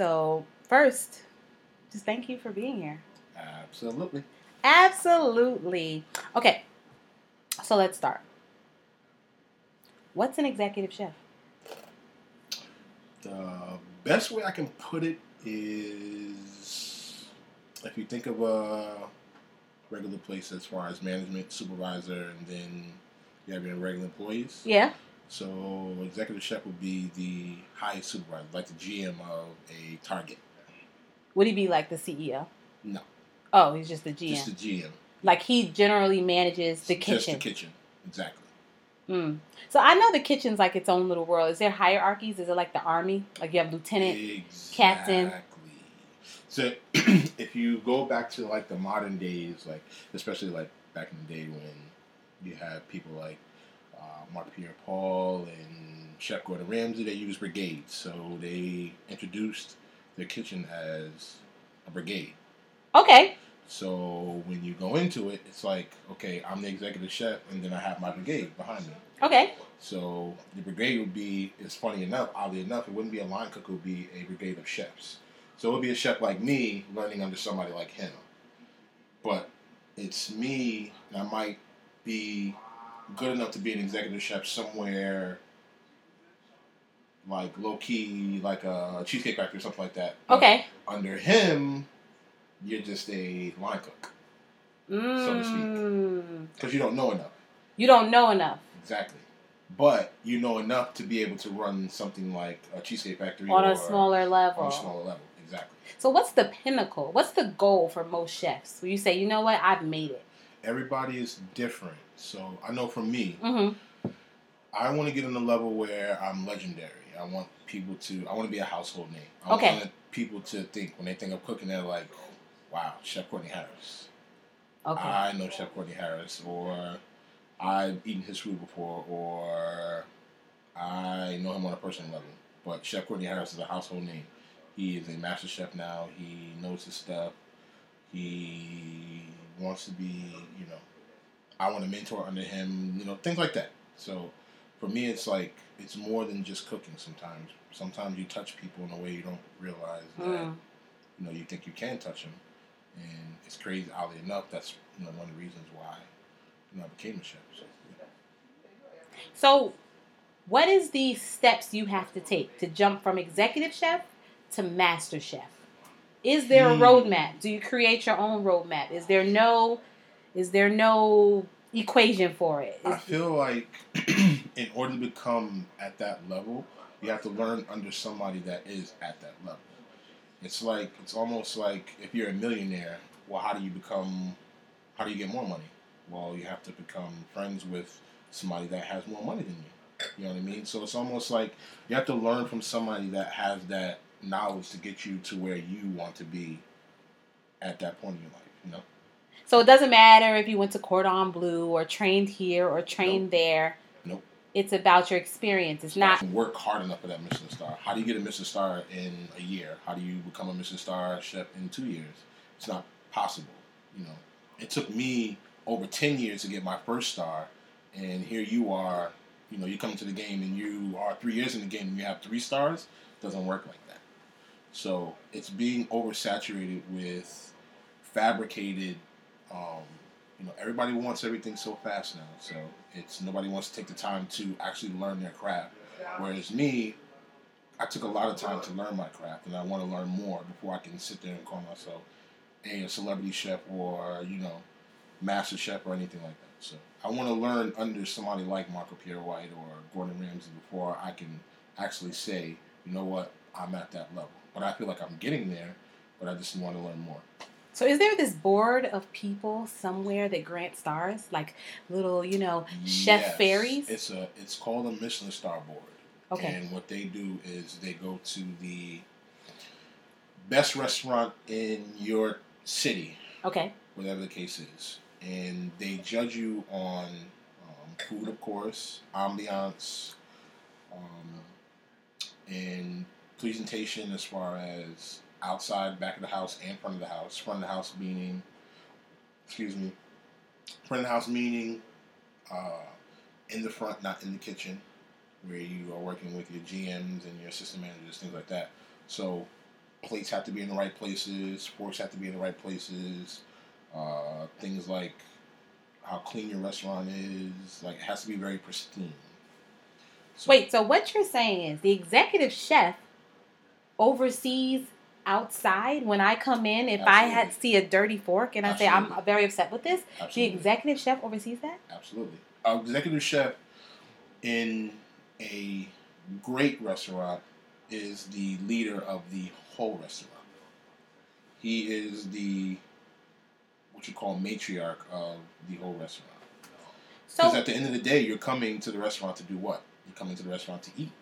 So first, just thank you for being here. Absolutely. Absolutely. Okay, so let's start. What's an executive chef? The best way I can put it is if you think of a regular place as far as management, supervisor, and then you have your regular employees. Yeah. So executive chef would be the highest supervisor, like the GM of a Target. Would he be like the CEO? No. Oh, he's just the GM. Just the GM. like he generally manages the kitchen. Just the kitchen. Exactly. Mm. So I know the kitchen's like its own little world. Is there hierarchies? Is it like the army? Like you have lieutenant? Captain. Exactly. captain. So if you go back to like the modern days, like especially like back in the day when you had people like Mark Pierre Paul and Chef Gordon Ramsay, they use brigades. So they introduced their kitchen as a brigade. Okay. So when you go into it, it's like, okay, I'm the executive chef, and then I have my brigade behind me. Okay. So the brigade would be, it's funny enough, oddly enough, it wouldn't be a line cook, it would be a brigade of chefs. So it would be a chef like me learning under somebody like him. But it's me, and I might be good enough to be an executive chef somewhere like low key, like a cheesecake factory or something like that. But Okay. Under him, you're just a line cook so to speak. Mm. because you don't know enough. You don't know enough Exactly. But you know enough to be able to run something like a cheesecake factory on a smaller level. on a smaller level. Exactly. So what's the pinnacle? What's the goal for most chefs? Where you say, you know what, I've made it. Everybody is different. So I know for me, Mm-hmm. I want to get on the level where I'm legendary. I want people to. I want to be a household name. I Okay. want people to think when they think of cooking, they're like, "Wow, Chef Courtney Harris." Okay. I know Chef Courtney Harris, or I've eaten his food before, or I know him on a personal level. But Chef Courtney Harris is a household name. He is a master chef now. He knows his stuff. He wants to be, you know, I want to mentor under him, you know, things like that. So for me, it's like, it's more than just cooking sometimes. Sometimes you touch people in a way you don't realize that Mm. you know, you think you can touch them. And it's crazy, oddly enough, that's you know, one of the reasons why you know, I became a chef. So, yeah. So, what is the steps you have to take to jump from executive chef to master chef? Is there a Hmm. roadmap? Do you create your own roadmap? Is there no is there no equation for it? I feel like in order to become at that level, you have to learn under somebody that is at that level. It's like, it's almost like if you're a millionaire, well, how do you become, how do you get more money? Well, you have to become friends with somebody that has more money than you. You know what I mean? So it's almost like you have to learn from somebody that has that knowledge to get you to where you want to be at that point in your life. You know? so it doesn't matter if you went to Cordon Bleu or trained here or trained there. Nope. It's about your experience. It's not work hard enough for that Michelin star. How do you get a Michelin star in a year? How do you become a Michelin star chef in two years? It's not possible. You know, it took me over ten years to get my first star, and here you are. You know, you come to the game and you are three years in the game and you have three stars. Doesn't work like that. So it's being oversaturated with fabricated. Um, you know, everybody wants everything so fast now. So it's nobody wants to take the time to actually learn their craft. Whereas me, I took a lot of time to learn my craft, and I want to learn more before I can sit there and call myself a, a celebrity chef or you know, master chef or anything like that. So I want to learn under somebody like Marco Pierre White or Gordon Ramsay before I can actually say, you know what, I'm at that level. But I feel like I'm getting there, but I just want to learn more. So is there this board of people somewhere that grant stars, like little, you know, chef Yes. fairies? It's a it's called a Michelin Star Board. Okay. And what they do is they go to the best restaurant in your city, Okay. whatever the case is, and they judge you on um, food, of course, ambiance, um, and presentation as far as outside, back of the house, and front of the house. Front of the house meaning, excuse me, front of the house meaning uh, in the front, not in the kitchen, where you are working with your GMs and your assistant managers, things like that. So plates have to be in the right places, forks have to be in the right places. Uh, things like how clean your restaurant is, like it has to be very pristine. So, Wait, so what you're saying is the executive chef oversees outside when I come in. If absolutely. I had see a dirty fork and I absolutely. say I'm very upset with this, absolutely. the executive chef oversees that. Absolutely, a executive chef in a great restaurant is the leader of the whole restaurant. He is the what you call matriarch of the whole restaurant. Because so, at the end of the day, you're coming to the restaurant to do what? You're coming to the restaurant to eat.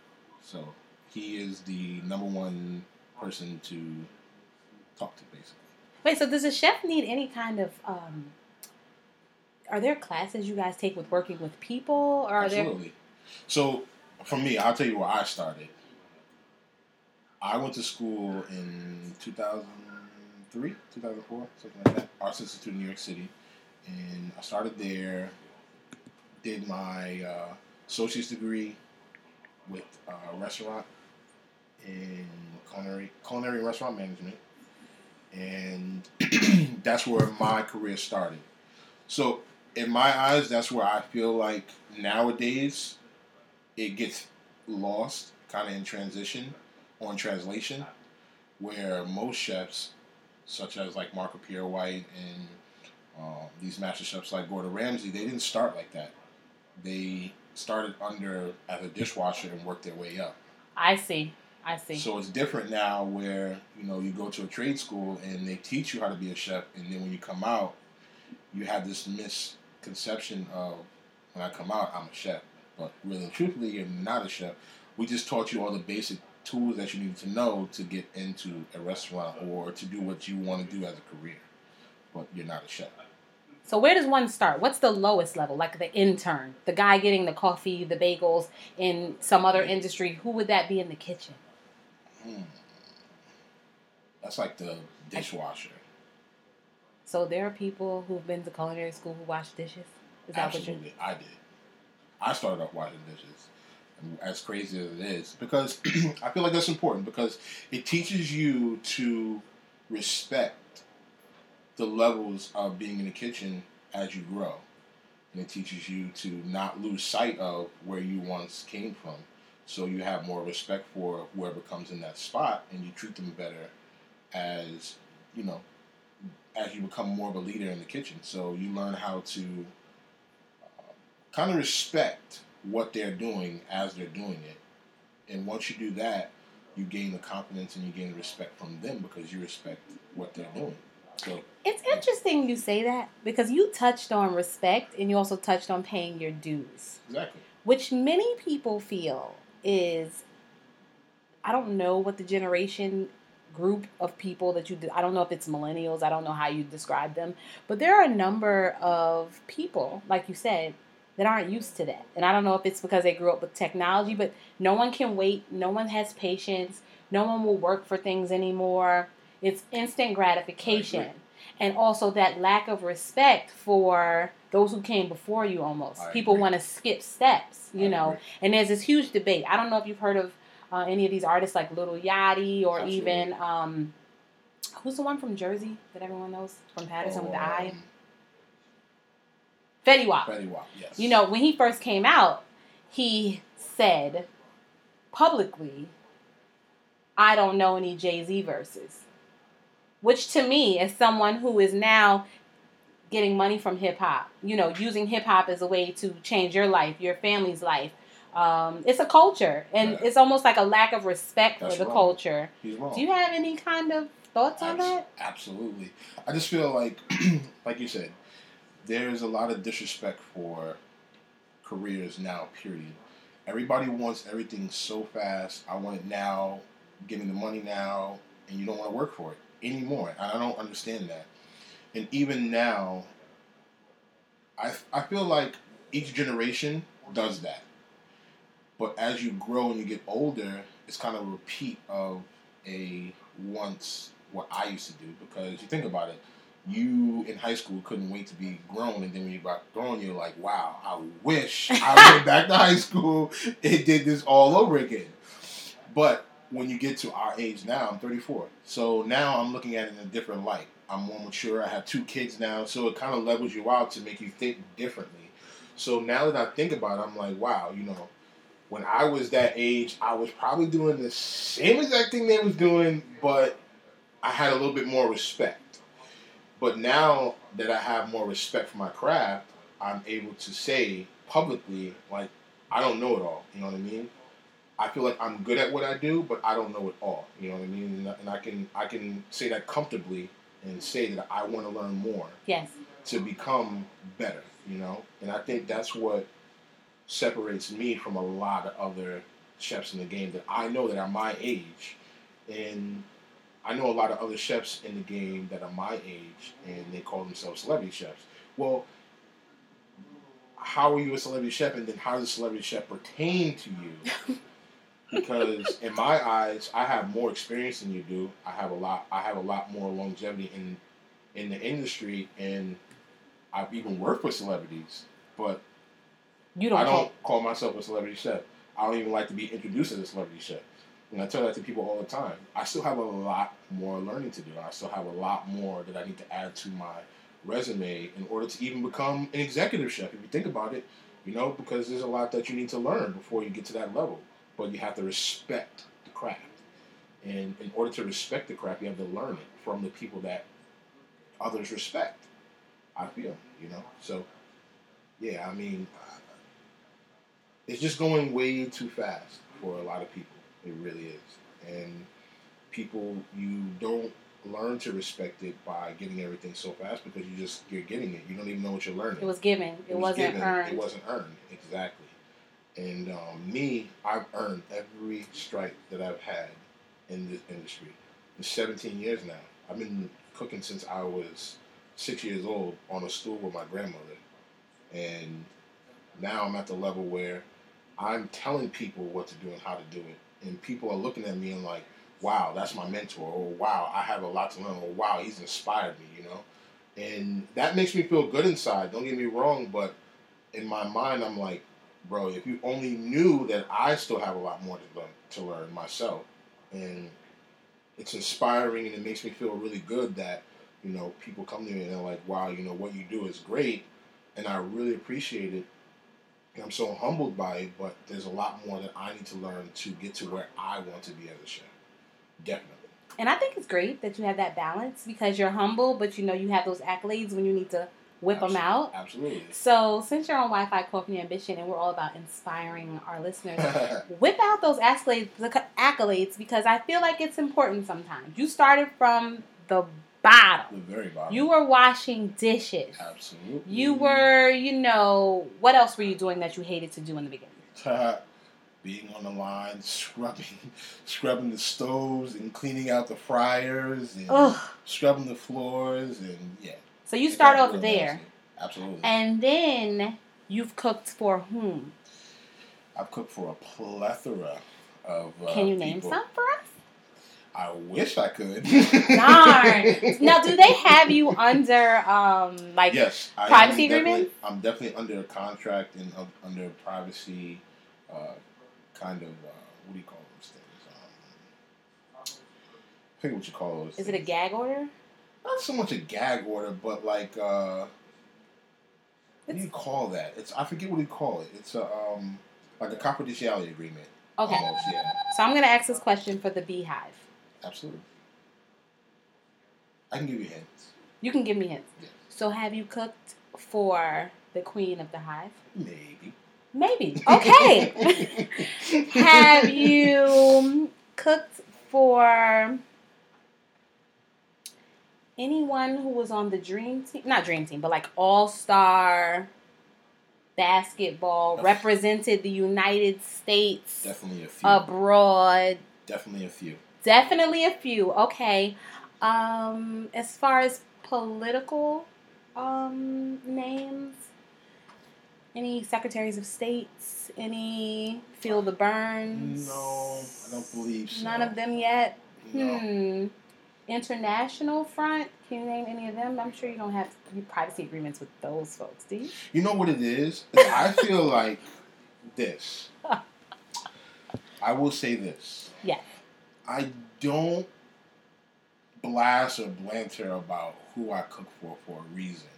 So he is the number one person to talk to, basically. Wait, so does a chef need any kind of? Um, are there classes you guys take with working with people, or are Absolutely. there? So for me, I'll tell you where I started. I went to school in 2003, 2004, something like that. Arts Institute in New York City, and I started there. Did my uh, associate's degree with uh, restaurant in culinary culinary restaurant management, and that's where my career started. So, in my eyes, that's where I feel like nowadays it gets lost, kind of in transition or in translation, where most chefs, such as like Marco Pierre White and uh, these master chefs like Gordon Ramsay, they didn't start like that. They started under as a dishwasher and worked their way up. I see. I see. So it's different now where, you know, you go to a trade school and they teach you how to be a chef and then when you come out, you have this misconception of when I come out, I'm a chef. But really and truthfully, you're not a chef. We just taught you all the basic tools that you need to know to get into a restaurant or to do what you want to do as a career. But you're not a chef. So where does one start? What's the lowest level? Like the intern, the guy getting the coffee, the bagels in some other industry. Who would that be in the kitchen? Hmm. That's like the dishwasher. So there are people who've been to culinary school who wash dishes. Is that Absolutely, I did. I started off washing dishes. As crazy as it is, because I feel like that's important because it teaches you to respect the levels of being in the kitchen as you grow, and it teaches you to not lose sight of where you once came from. So you have more respect for whoever comes in that spot, and you treat them better as you know as you become more of a leader in the kitchen. So you learn how to uh, kind of respect what they're doing as they're doing it. And once you do that, you gain the confidence and you gain the respect from them because you respect what they're doing. So it's interesting you say that because you touched on respect and you also touched on paying your dues. Exactly. Which many people feel is I don't know what the generation group of people that you I don't know if it's millennials, I don't know how you describe them, but there are a number of people, like you said, that aren't used to that. And I don't know if it's because they grew up with technology, but no one can wait, no one has patience, no one will work for things anymore. It's instant gratification. And also that lack of respect for those who came before you almost. I People want to skip steps, you I know. Agree. And there's this huge debate. I don't know if you've heard of uh, any of these artists like Lil Yachty or Absolutely. even um, who's the one from Jersey that everyone knows from Paterson oh, with the eye? Um, Fetty Wap. Fetty Wap, yes. You know, when he first came out, he said publicly, I don't know any Jay Z verses. Which to me, as someone who is now getting money from hip hop, you know, using hip hop as a way to change your life, your family's life, um, it's a culture, and yeah. it's almost like a lack of respect That's for the wrong. culture. Do you have any kind of thoughts on that? Absolutely. I just feel like, like you said, there's a lot of disrespect for careers now, period. Everybody wants everything so fast. I want it now, getting the money now, and you don't want to work for it anymore. I don't understand that. And even now, I, I feel like each generation does that. But as you grow and you get older, it's kind of a repeat of a once what I used to do because you think about it you in high school couldn't wait to be grown, and then when you got grown, you're like, wow, I wish I went back to high school and did this all over again. But when you get to our age now, I'm 34. So now I'm looking at it in a different light. I'm more mature. I have two kids now, so it kind of levels you out to make you think differently. So now that I think about it, I'm like, wow, you know, when I was that age, I was probably doing the same exact thing they was doing, but I had a little bit more respect. But now that I have more respect for my craft, I'm able to say publicly, like, I don't know it all. You know what I mean? I feel like I'm good at what I do, but I don't know it all. You know what I mean? And, I can I can say that comfortably and say that I want to learn more. Yes. To become better, you know, and I think that's what separates me from a lot of other chefs in the game that I know that are my age, and I know a lot of other chefs in the game that are my age, and they call themselves celebrity chefs. Well, how are you a celebrity chef, and then how does a celebrity chef pertain to you? because in my eyes, I have more experience than you do. I have a lot. I have a lot more longevity in in the industry, and I've even worked with celebrities. But you don't. I don't call myself a celebrity chef. I don't even like to be introduced as a celebrity chef. And I tell that to people all the time. I still have a lot more learning to do. I still have a lot more that I need to add to my resume in order to even become an executive chef. If you think about it, you know, because there's a lot that you need to learn before you get to that level. But you have to respect the craft. And in order to respect the craft, you have to learn it from the people that others respect. I feel, you know. So, yeah, I mean, uh, it's just going way too fast for a lot of people. It really is. And people, you don't learn to respect it by getting everything so fast because you just you're getting it. You don't even know what you're learning. It was given. It, it was wasn't given. earned. It wasn't earned exactly. And um, me, I've earned every strike that I've had in this industry. In 17 years now, I've been cooking since I was six years old on a stool with my grandmother, and now I'm at the level where I'm telling people what to do and how to do it, and people are looking at me and like, "Wow, that's my mentor," or "Wow, I have a lot to learn," or "Wow, he's inspired me," you know, and that makes me feel good inside. Don't get me wrong, but in my mind, I'm like, bro, if you only knew that I still have a lot more to learn, to learn myself, and it's inspiring and it makes me feel really good that you know people come to me and they're like, wow, you know what you do is great, and I really appreciate it. And I'm so humbled by it, but there's a lot more that I need to learn to get to where I want to be as a chef. Definitely. And I think it's great that you have that balance because you're humble, but you know you have those accolades when you need to whip Absolutely. them out. Absolutely. So, since you're on Wi Fi Coffee Ambition and we're all about inspiring our listeners, whip out those accolades, accolades because I feel like it's important sometimes. You started from the bottom. The very bottom. You were washing dishes. Absolutely. You were, you know, what else were you doing that you hated to do in the beginning? Being on the line, scrubbing, scrubbing the stoves and cleaning out the fryers and Ugh. scrubbing the floors and yeah, so you start off there. Absolutely. And then you've cooked for whom? I've cooked for a plethora of. Uh, Can you name people. some for us? I wish I could. Darn. now, do they have you under um like yes, privacy agreement? I'm definitely under a contract and uh, under privacy uh, kind of uh, what do you call those things? Um, I forget what you call those. Is things. it a gag order? Not so much a gag order, but like uh, what do you call that? It's I forget what you call it. It's a um like a confidentiality agreement. Okay. Almost, yeah. So I'm gonna ask this question for the beehive. Absolutely. I can give you hints. You can give me hints. Yes. So have you cooked for the queen of the hive? Maybe. Maybe. Okay. have you cooked for anyone who was on the dream team, not dream team, but like all star basketball, That's represented the United States. Definitely a few. Abroad. Definitely a few. Definitely a few. Okay. Um, as far as political um, names, any secretaries of states, any feel the burns? No, I don't believe so. None of them yet. No. Hmm international front, can you name any of them? I'm sure you don't have privacy agreements with those folks, do you? You know what it is? I feel like this. I will say this. Yes. I don't blast or blanter about who I cook for for a reason.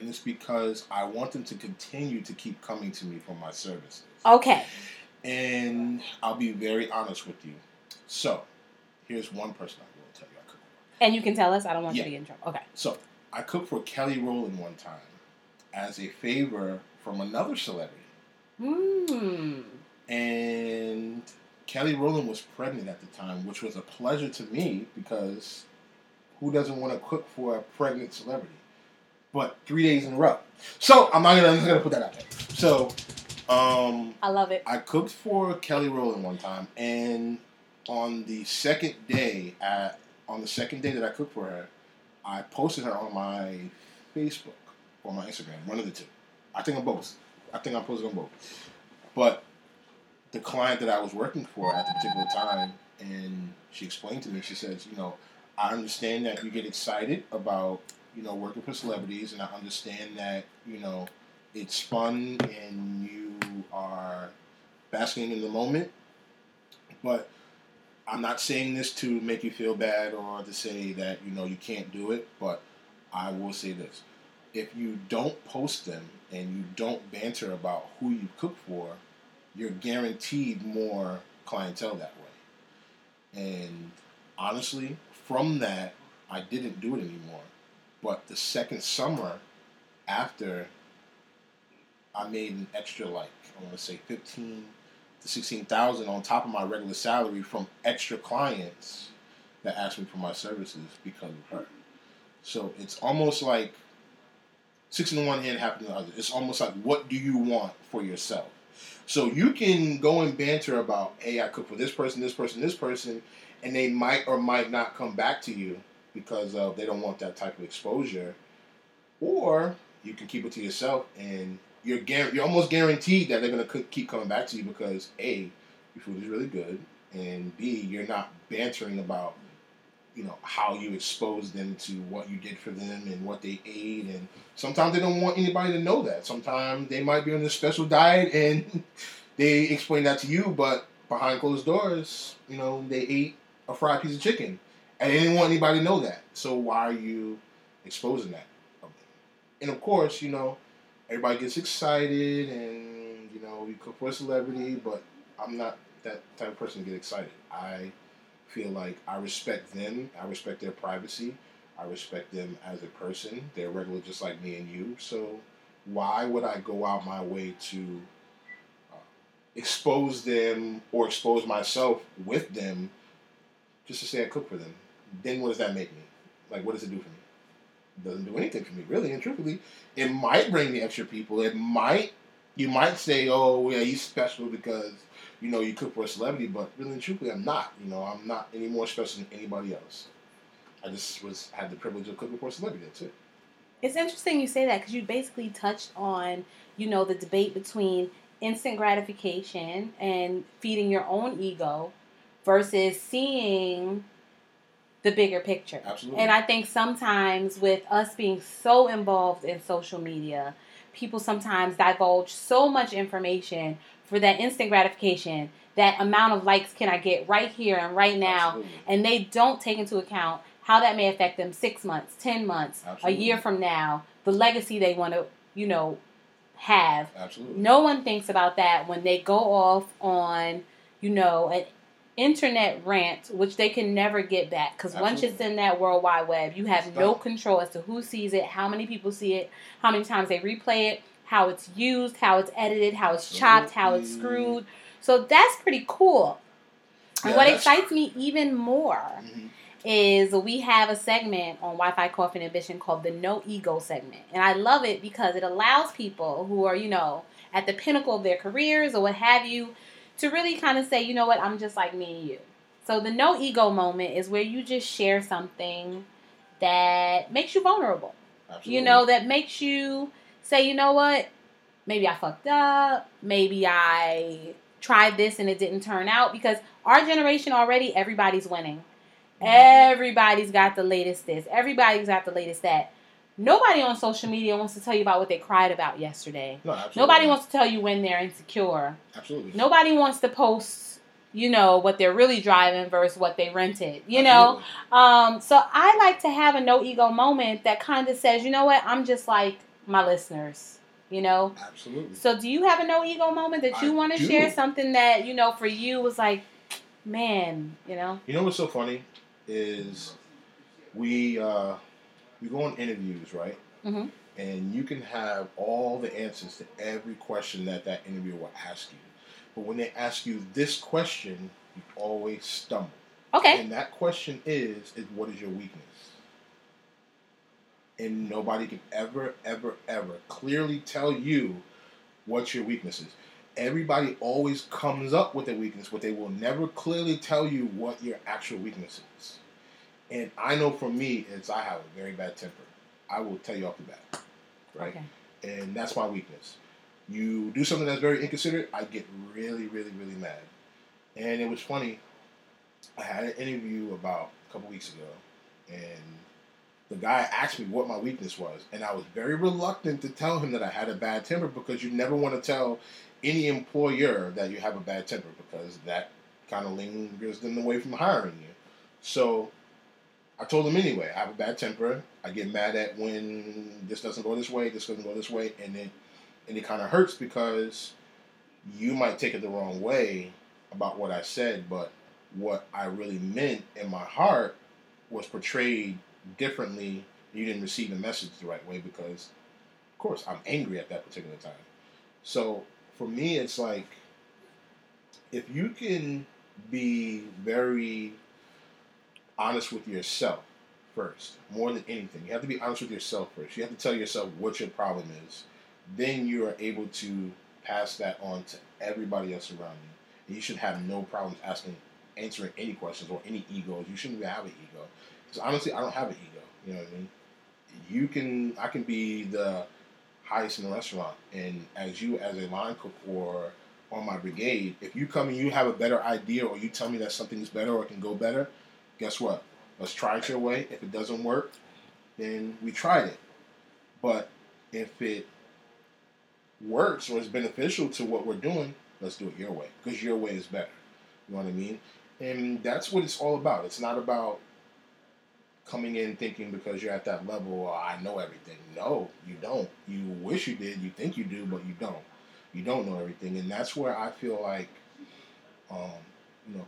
And it's because I want them to continue to keep coming to me for my services. Okay. And I'll be very honest with you. So, here's one person I will tell you I cook for. And you can tell us. I don't want Yeah. you to get in trouble. Okay. So, I cooked for Kelly Rowland one time as a favor from another celebrity. Hmm. And Kelly Rowland was pregnant at the time, which was a pleasure to me because who doesn't want to cook for a pregnant celebrity? But three days in a row. So I'm not gonna, I'm gonna put that out there. So um, I love it. I cooked for Kelly Rowland one time, and on the second day, at, on the second day that I cooked for her, I posted her on my Facebook or my Instagram, one of the two. I think on both. I think I posted on both. But the client that I was working for at the particular time, and she explained to me, she says, you know, I understand that you get excited about, you know, working for celebrities, and I understand that, you know, it's fun and you are basking in the moment. But I'm not saying this to make you feel bad or to say that you know you can't do it, but I will say this: if you don't post them and you don't banter about who you cook for, you're guaranteed more clientele that way. And honestly, from that, I didn't do it anymore. But the second summer after, I made an extra like I want to say 15 the sixteen thousand on top of my regular salary from extra clients that asked me for my services because of her. So it's almost like six in one hand, half in the other. It's almost like what do you want for yourself? So you can go and banter about, hey, I cook for this person, this person, this person, and they might or might not come back to you because of they don't want that type of exposure. Or you can keep it to yourself and you're guar- you're almost guaranteed that they're gonna co- keep coming back to you because a, your food is really good, and b, you're not bantering about you know how you expose them to what you did for them and what they ate and sometimes they don't want anybody to know that. Sometimes they might be on a special diet and they explain that to you but behind closed doors you know they ate a fried piece of chicken and they didn't want anybody to know that. So why are you exposing that? And of course you know everybody gets excited and you know you cook for a celebrity but i'm not that type of person to get excited i feel like I respect them. I respect their privacy. I respect them as a person. They're regular just like me and you. So why would I go out my way to uh, expose them or expose myself with them just to say I cook for them? Then what does that make me? Like, what does it do for me? Doesn't do anything for me, really and truthfully. It might bring me extra people. It might, you might say, oh, yeah, he's special because you know, you cook for a celebrity, but really and truthfully, I'm not. You know, I'm not any more special than anybody else. I just was had the privilege of cooking for a celebrity. That's it. It's interesting you say that because you basically touched on, you know, the debate between instant gratification and feeding your own ego versus seeing the bigger picture. Absolutely. And I think sometimes with us being so involved in social media, people sometimes divulge so much information for that instant gratification, that amount of likes can I get right here and right now, Absolutely. and they don't take into account how that may affect them six months, ten months, Absolutely. a year from now, the legacy they want to, you know, have. Absolutely. No one thinks about that when they go off on, you know, an internet rant, which they can never get back. Because once it's in that World Wide Web, you have It's no control as to who sees it, how many people see it, how many times they replay it, how it's used, how it's edited, how it's chopped, how it's screwed. So that's pretty cool. And Yeah, what excites me even more Mhm. is we have a segment on Wi-Fi Coffee and Ambition called the No Ego segment, and I love it because it allows people who are, you know, at the pinnacle of their careers or what have you, to really kind of say, you know what, I'm just like me and you. So the No Ego moment is where you just share something that makes you vulnerable. Absolutely. You know, that makes you say, you know what, maybe I fucked up, maybe I tried this and it didn't turn out because our generation already everybody's winning. Mm-hmm. Everybody's got the latest this. Everybody's got the latest that. Nobody on social media wants to tell you about what they cried about yesterday. No, absolutely. Nobody wants to tell you when they're insecure. Absolutely. Nobody wants to post, you know what they're really driving versus what they rented you know Absolutely. um so i like to have a no ego moment that kind of says you know what i'm just like my listeners you know Absolutely. so do you have a no ego moment that you want to share something that you know for you was like man you know You know what's so funny is we uh, we go on interviews, right? Mhm. And you can have all the answers to every question that that interviewer will ask you, but when they ask you this question, you always stumble. okay And that question is, is what is your weakness? And nobody can ever, ever, ever clearly tell you what your weakness is. Everybody always comes up with a weakness, but they will never clearly tell you what your actual weakness is. And I know for me, it's I have a very bad temper. I will tell you off the bat, right? okay and that's my weakness. You do something that's very inconsiderate, I get really, really, really mad. And it was funny. I had an interview about a couple weeks ago, and the guy asked me what my weakness was, and I was very reluctant to tell him that I had a bad temper because you never want to tell any employer that you have a bad temper because that kind of lingers them away from hiring you. So I told him anyway. I have a bad temper. I get mad at when this doesn't go this way, this doesn't go this way, and it and it kind of hurts because you might take it the wrong way about what I said, but what I really meant in my heart was portrayed differently. You didn't receive the message the right way because, of course, I'm angry at that particular time. So for me, it's like if you can be very honest with yourself first, more than anything. You have to be honest with yourself first. You have to tell yourself what your problem is. Then you are able to pass that on to everybody else around you. And you should have no problems asking, answering any questions or any egos. You shouldn't have an ego. Because honestly, I don't have an ego. You know what I mean? You can, I can be the highest in the restaurant, and as you, as a line cook or on my brigade, if you come and you have a better idea or you tell me that something is better or can go better, guess what? Let's try it your way. If it doesn't work, then we tried it. But if it works or is beneficial to what we're doing, let's do it your way because your way is better. You know what I mean? And that's what it's all about. It's not about coming in thinking because you're at that level, oh, I know everything. No, you don't. You wish you did. You think you do, but you don't. You don't know everything, and that's where I feel like, um, you know,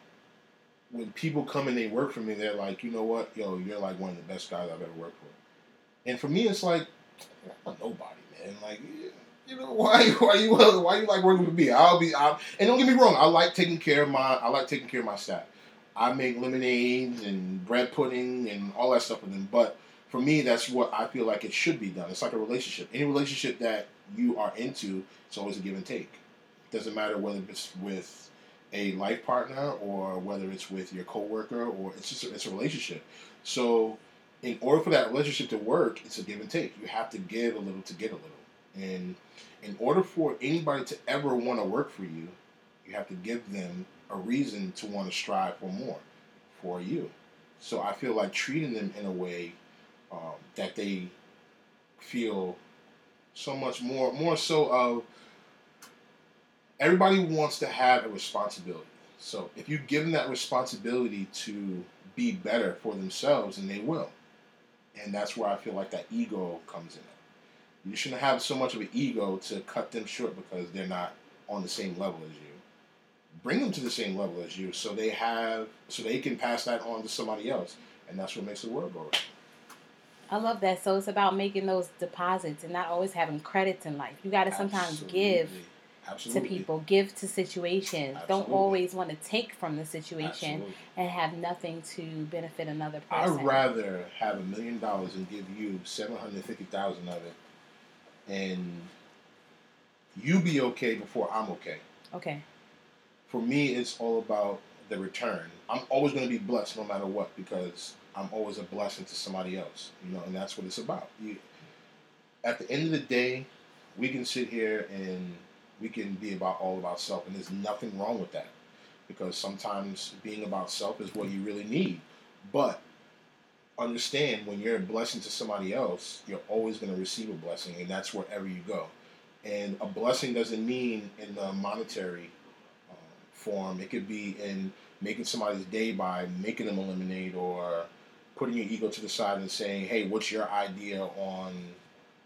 when people come and they work for me, they're like, you know what, yo, you're like one of the best guys I've ever worked for. And for me, it's like, I'm nobody, man. Like, you know, why, why you, why you like working with me? I'll be, I'll, and don't get me wrong, I like taking care of my, I like taking care of my staff. I make lemonades and bread pudding and all that stuff with them. But for me, that's what I feel like it should be done. It's like a relationship. Any relationship that you are into, it's always a give and take. It doesn't matter whether it's with a life partner or whether it's with your coworker or it's just a, it's a relationship. So, in order for that relationship to work, it's a give and take. You have to give a little to get a little. And in order for anybody to ever want to work for you, you have to give them a reason to want to strive for more for you. So I feel like treating them in a way um, that they feel so much more, more so of everybody wants to have a responsibility. So if you give them that responsibility to be better for themselves, and they will. And that's where I feel like that ego comes in. You shouldn't have so much of an ego to cut them short because they're not on the same level as you. Bring them to the same level as you, so they have, so they can pass that on to somebody else, and that's what makes the world go round. I love that. So it's about making those deposits and not always having credits in life. You got to sometimes give Absolutely. to people, give to situations. Don't always want to take from the situation Absolutely. and have nothing to benefit another person. I'd rather have a million dollars and give you seven hundred fifty thousand of it, and you be okay before I'm okay. Okay. For me, it's all about the return. I'm always going to be blessed no matter what because I'm always a blessing to somebody else. You know, and that's what it's about. You, at the end of the day, we can sit here and we can be about all about self, and there's nothing wrong with that because sometimes being about self is what you really need. But understand when you're a blessing to somebody else, you're always going to receive a blessing, and that's wherever you go. And a blessing doesn't mean in the monetary um, form. It could be in making somebody's day by making them a lemonade or putting your ego to the side and saying, "Hey, what's your idea on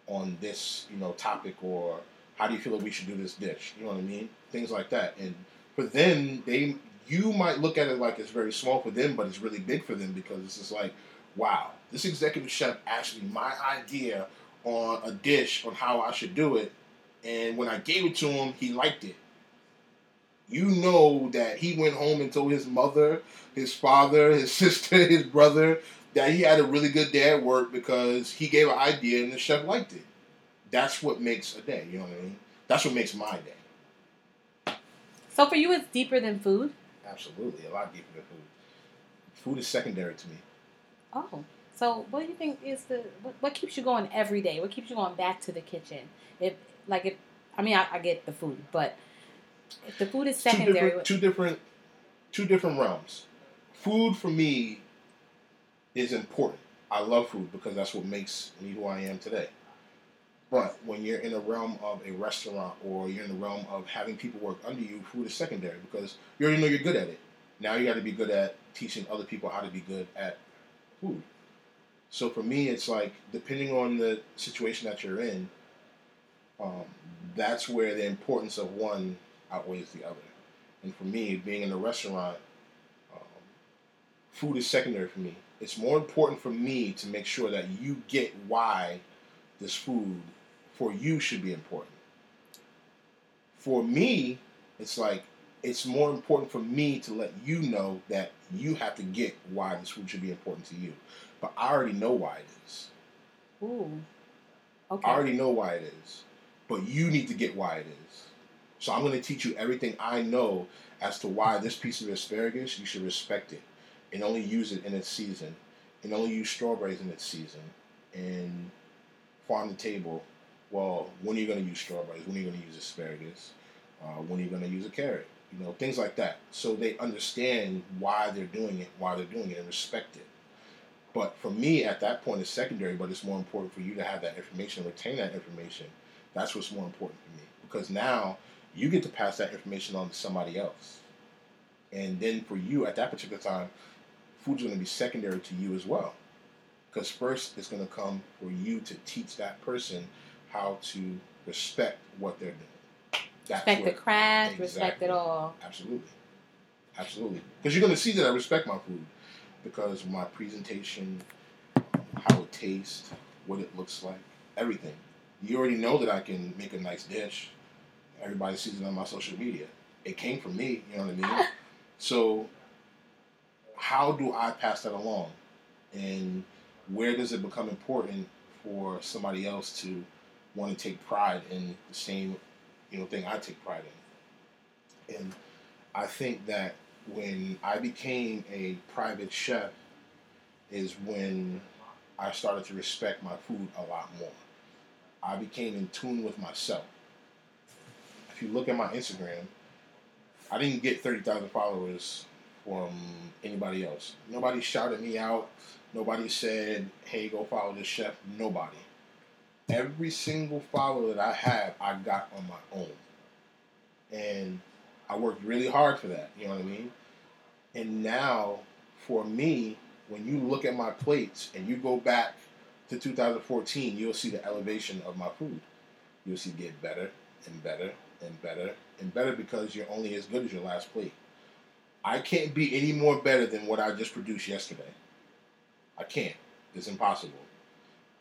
on this you know topic or how do you feel that we should do this dish?" You know what I mean? Things like that. And for them, they you might look at it like it's very small for them, but it's really big for them because it's just like, wow, this executive chef actually my idea on a dish on how I should do it, and when I gave it to him, he liked it. You know that he went home and told his mother, his father, his sister, his brother that he had a really good day at work because he gave an idea and the chef liked it. That's what makes a day. You know what I mean? That's what makes my day. So for you, it's deeper than food. Absolutely, a lot deeper than food. Food is secondary to me. Oh, so what do you think is the what, what keeps you going every day? What keeps you going back to the kitchen? If like if I mean I, I get the food, but if the food is Two secondary, different, two different, two different realms. Food for me is important. I love food because that's what makes me who I am today. But when you're in the realm of a restaurant or you're in the realm of having people work under you, food is secondary because you already know you're good at it. Now you got to be good at teaching other people how to be good at food. So for me, it's like depending on the situation that you're in, um, that's where the importance of one outweighs the other. And for me, being in a restaurant, um, food is secondary for me. It's more important for me to make sure that you get why this food for you should be important. For me, it's like it's more important for me to let you know that you have to get why this food should be important to you. But I already know why it is. ooh, okay, I already know why it is, but you need to get why it is. So I'm going to teach you everything I know as to why this piece of asparagus you should respect it, and only use it in its season, and only use strawberries in its season, and farm the table. Well, when are you going to use strawberries? When are you going to use asparagus? Uh, when are you going to use a carrot? You know, things like that. So they understand why they're doing it, why they're doing it, and respect it. But for me, at that point, it's secondary. But it's more important for you to have that information, retain that information. That's what's more important for me because now you get to pass that information on to somebody else, and then for you at that particular time, food's going to be secondary to you as well. Because first, it's going to come for you to teach that person how to respect what they're doing. That's respect the craft, respect it all. Absolutely. Absolutely. Because you're going to see that I respect my food because my presentation, how it tastes, what it looks like, everything. You already know that I can make a nice dish. Everybody sees it on my social media. It came from me, you know what I mean? So, how do I pass that along? And where does it become important for somebody else to want to take pride in the same, you know, thing I take pride in? And I think that when I became a private chef is when I started to respect my food a lot more. I became in tune with myself. If you look at my Instagram, I didn't get 30,000 followers from anybody else. Nobody shouted me out. Nobody said, hey, go follow this chef. Nobody. Every single follower that I have, I got on my own. And I worked really hard for that. You know what I mean? And now, for me, when you look at my plates and you go back to 2014, you'll see the elevation of my food. You'll see get better and better and better and better because you're only as good as your last plate. I can't be any more better than what I just produced yesterday. I can't. It's impossible.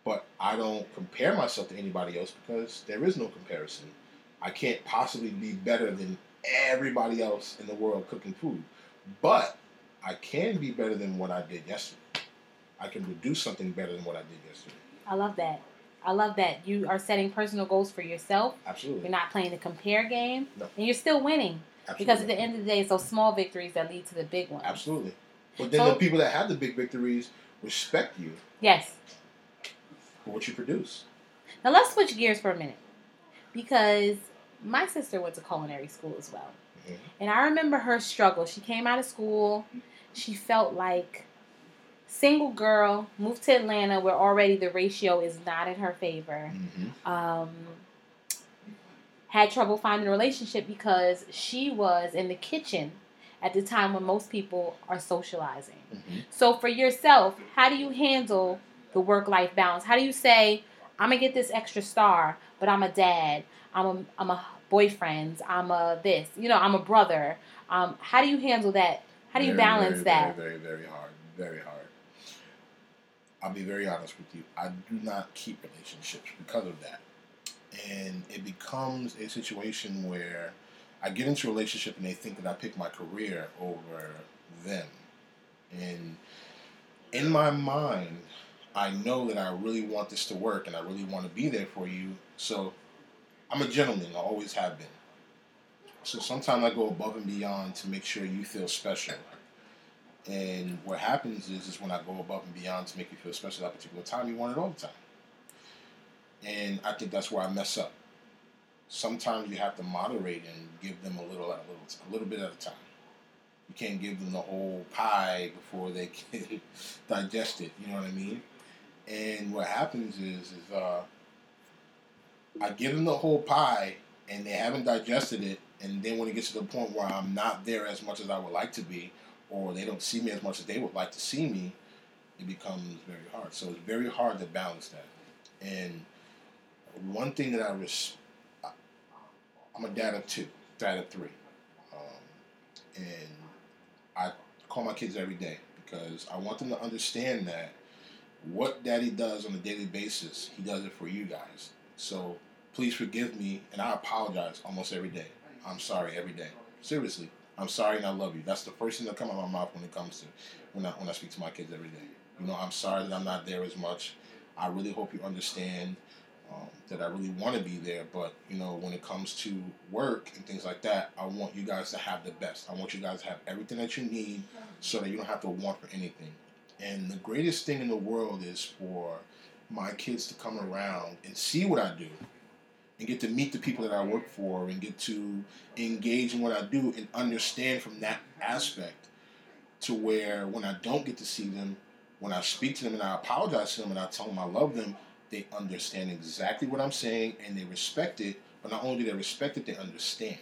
But I don't compare myself to anybody else because there is no comparison. I can't possibly be better than everybody else in the world cooking food. But I can be better than what I did yesterday. I can produce something better than what I did yesterday. I love that. I love that you are setting personal goals for yourself. Absolutely. You're not playing the compare game, No. and you're still winning. Absolutely. Because at the end of the day, it's those small victories that lead to the big ones. Absolutely. But then So- the people that have the big victories respect you Yes. What you produce. Now let's switch gears for a minute, because my sister went to culinary school as well, Mhm. and I remember her struggle. She came out of school. She felt like single girl, moved to Atlanta, where already the ratio is not in her favor. Mm-hmm. um, had trouble finding a relationship because she was in the kitchen at the time when most people are socializing. Mm-hmm. So for yourself, how do you handle the work life balance? How do you say, I'm gonna get this extra star, but I'm a dad, I'm a I'm a boyfriend, I'm a this, you know, I'm a brother. Um, how do you handle that? How do you Very, balance very, that? Very, very, very hard. Very hard. I'll be very honest with you. I do not keep relationships because of that. And it becomes a situation where I get into a relationship and they think that I pick my career over them. And in my mind, I know that I really want this to work and I really want to be there for you. So I'm a gentleman, I always have been. So sometimes I go above and beyond to make sure you feel special. And what happens is, is when I go above and beyond to make you feel special at that particular time, you want it all the time. And I think that's where I mess up. Sometimes you have to moderate and give them a little at a little, a little bit at a time. You can't give them the whole pie before they can digest it. You know what I mean? And what happens is, is uh, I give them the whole pie, and they haven't digested it. And then when it gets to the point where I'm not there as much as I would like to be, or they don't see me as much as they would like to see me, it becomes very hard. So it's very hard to balance that. And one thing that I res- I'm a dad of two, dad of three, um, and I call my kids every day because I want them to understand that what daddy does on a daily basis, he does it for you guys. So please forgive me, and I apologize almost every day. I'm sorry every day. Seriously, I'm sorry and I love you. That's the first thing that comes out of my mouth when it comes to when I when I speak to my kids every day. You know, I'm sorry that I'm not there as much. I really hope you understand um, that I really want to be there. But you know, when it comes to work and things like that, I want you guys to have the best. I want you guys to have everything that you need, so that you don't have to want for anything. And the greatest thing in the world is for my kids to come around and see what I do and get to meet the people that I work for and get to engage in what I do and understand from that aspect to where when I don't get to see them, when I speak to them and I apologize to them and I tell them I love them, they understand exactly what I'm saying and they respect it. But not only do they respect it, they understand.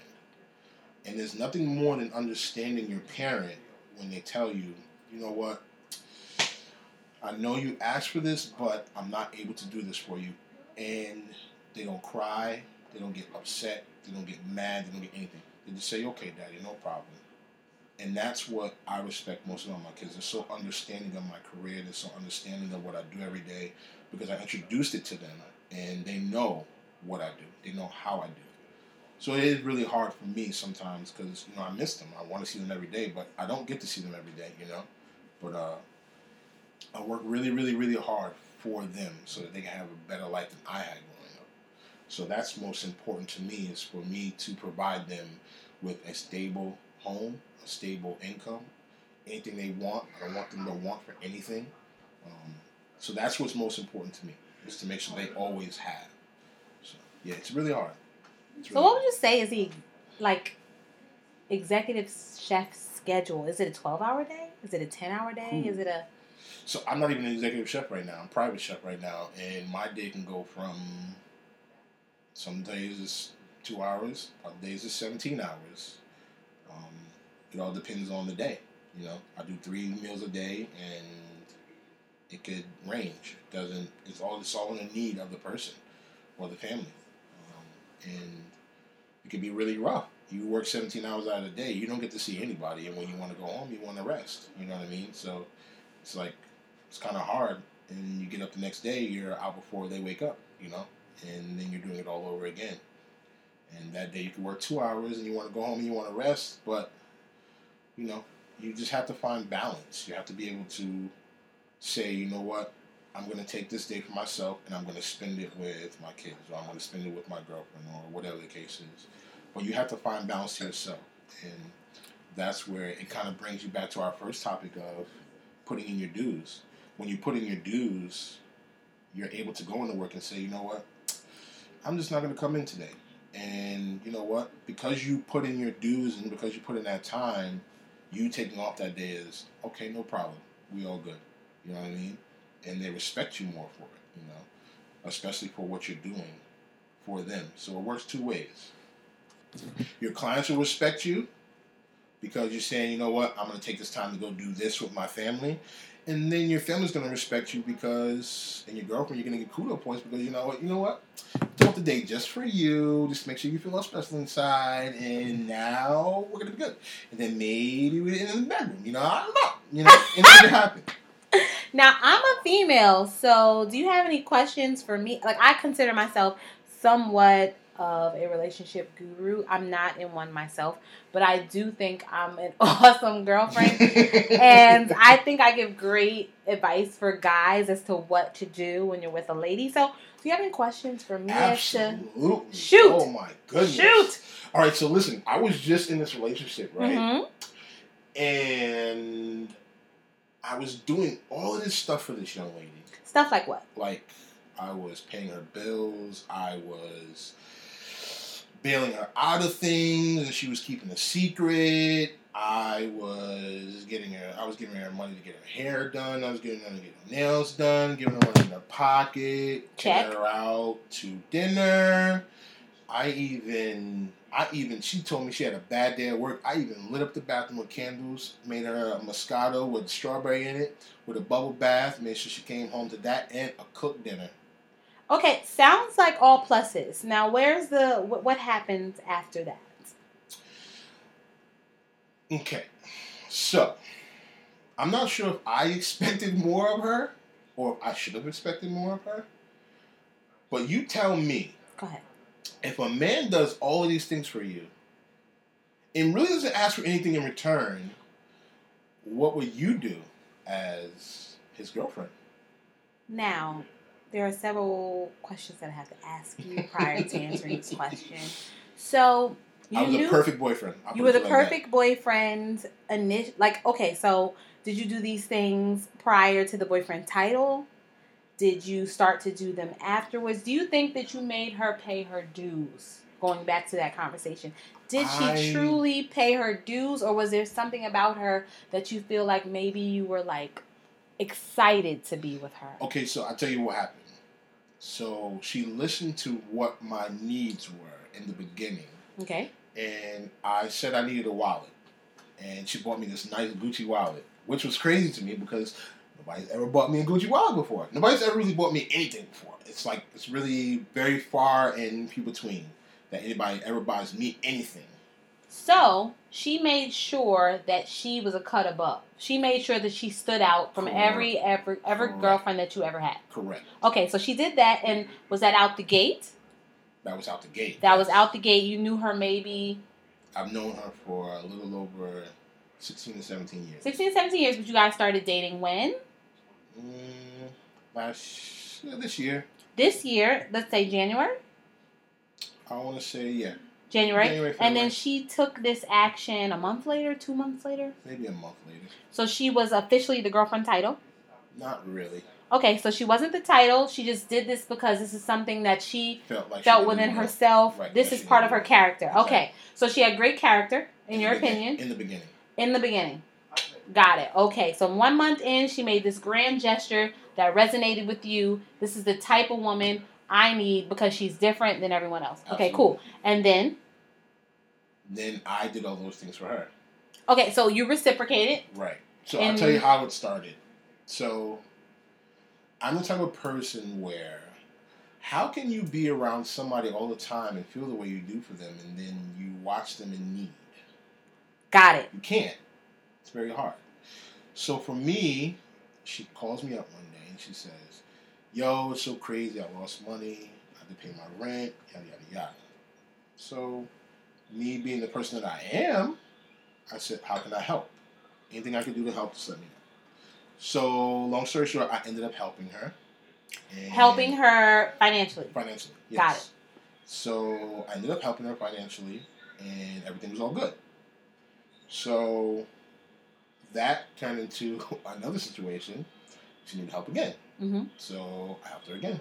And there's nothing more than understanding your parent when they tell you, you know what, I know you asked for this, but I'm not able to do this for you. And they don't cry, they don't get upset, they don't get mad, they don't get anything. They just say, okay, daddy, no problem. And that's what I respect most about my kids. They're so understanding of my career, they're so understanding of what I do every day because I introduced it to them and they know what I do, they know how I do it. So it is really hard for me sometimes because, you know, I miss them. I want to see them every day, but I don't get to see them every day, you know? But uh, I work really, really, really hard for them so that they can have a better life than I had growing up. So that's most important to me is for me to provide them with a stable home, a stable income, anything they want. I don't want them to want for anything. Um, so that's what's most important to me is to make sure they always have. So yeah, it's really hard. It's So what would you say is the like executive chef's schedule? Is it a twelve hour day? Is it a ten hour day? Ooh. Is it a So I'm not even an executive chef right now. I'm private chef right now, and my day can go from some days is two hours, other days is 17 hours. Um, it all depends on the day. You know, I do three meals a day, and it could range. It doesn't. It's all. It's all in the need of the person or the family, um, and it can be really rough. You work 17 hours out of the day. You don't get to see anybody, and when you want to go home, you want to rest. You know what I mean? So it's like it's kind of hard. And you get up the next day, you're out before they wake up, you know, and then you're doing it all over again. And that day you can work two hours and you want to go home and you want to rest, but you know, you just have to find balance. You have to be able to say, you know what, I'm going to take this day for myself and I'm going to spend it with my kids or I'm going to spend it with my girlfriend or whatever the case is. But you have to find balance to yourself. And that's where it kind of brings you back to our first topic of putting in your dues. When you put in your dues, you're able to go into work and say, you know what, I'm just not going to come in today. And you know what? Because you put in your dues and because you put in that time, you taking off that day is okay, no problem. We all good. You know what I mean? And they respect you more for it, you know, especially for what you're doing for them. So it works two ways. Your clients will respect you because you're saying, you know what, I'm going to take this time to go do this with my family. And then your family's going to respect you because, and your girlfriend, you're going to get kudo points because you know what, you know what, took the date just for you, just make sure you feel all special inside, and now we're going to be good. And then maybe we're in the bedroom, you know, I don't know, you know, anything can happen. Now I'm a female, so do you have any questions for me? Like I consider myself somewhat of a relationship guru. I'm not in one myself, but I do think I'm an awesome girlfriend. and I think I give great advice for guys as to what to do when you're with a lady. So, do you have any questions for me? to- Absolutely. Shoot. Oh my goodness. Shoot. All right, so listen, I was just in this relationship, right? Mhm. And I was doing all of this stuff for this young lady. Stuff like what? Like, I was paying her bills, I was bailing her out of things, and she was keeping a secret. I was getting her, I was giving her money to get her hair done. I was getting her to get her nails done, giving her money in her pocket, Check. taking her out to dinner. I even, I even, she told me she had a bad day at work. I even lit up the bathroom with candles, made her a Moscato with strawberry in it, with a bubble bath, made sure she came home to that and a cooked dinner. Okay, sounds like all pluses. Now, where's the what, what happens after that? Okay, so I'm not sure if I expected more of her or I should have expected more of her. But you tell me, Go ahead. if a man does all of these things for you and really doesn't ask for anything in return, what would you do as his girlfriend? Now, there are several questions that I have to ask you prior to answering this question. So, you I was knew a perfect boyfriend. I'll you were the like perfect boyfriend. Init- like, okay, so did you do these things prior to the boyfriend title? Did you start to do them afterwards? Do you think that you made her pay her dues? Going back to that conversation, did she I- truly pay her dues, or was there something about her that you feel like maybe you were like excited to be with her? Okay, so I'll tell you what happened. So she listened to what my needs were in the beginning. Okay. and I said I needed a wallet, and she bought me this nice Gucci wallet, which was crazy to me because nobody's ever bought me a Gucci wallet before. Nobody's ever really bought me anything before. It's like it's really very far and few between that anybody ever buys me anything. So she made sure that she was a cut above. She made sure that she stood out from Correct. every every every Correct. girlfriend that you ever had. Correct. Okay, so she did that, and was that out the gate? That was out the gate. That was out the gate. You knew her maybe I've known her for a little over sixteen to seventeen years. 16, to 17 years, but you guys started dating when? Mm, last this year, This year, let's say January. I want to say yeah, January. January, and then she took this action a month later, two months later. maybe a month later. So she was officially the girlfriend title. Not really. Okay, so she wasn't the title. She just did this because this is something that she Felt like felt needed within herself. Right, this is she part of her character. Exactly. Okay, so she had great character, in your opinion, In the beginning. in the beginning. Got it. Okay, so one month in, she made this grand gesture that resonated with you. This is the type of woman I need because she's different than everyone else. Okay, cool. And then, Then I did all those things for her. okay, so you reciprocated. Right. So I'll tell you how it started. So I'm the type of person where how can you be around somebody all the time and feel the way you do for them and then you watch them in need? Got it. You can't. It's very hard. So for me, she calls me up one day and she says, Yo, it's so crazy. I lost money. I have to pay my rent, yada, yada, yada. So, me being the person that I am, I said, How can I help? Anything I can do to help, just let me know. So, long story short, I ended up helping her. And Helping her financially. Financially. Yes. Got it. So I ended up helping her financially, and everything was all good. So that turned into another situation. She needed help again. hmm So I helped her again.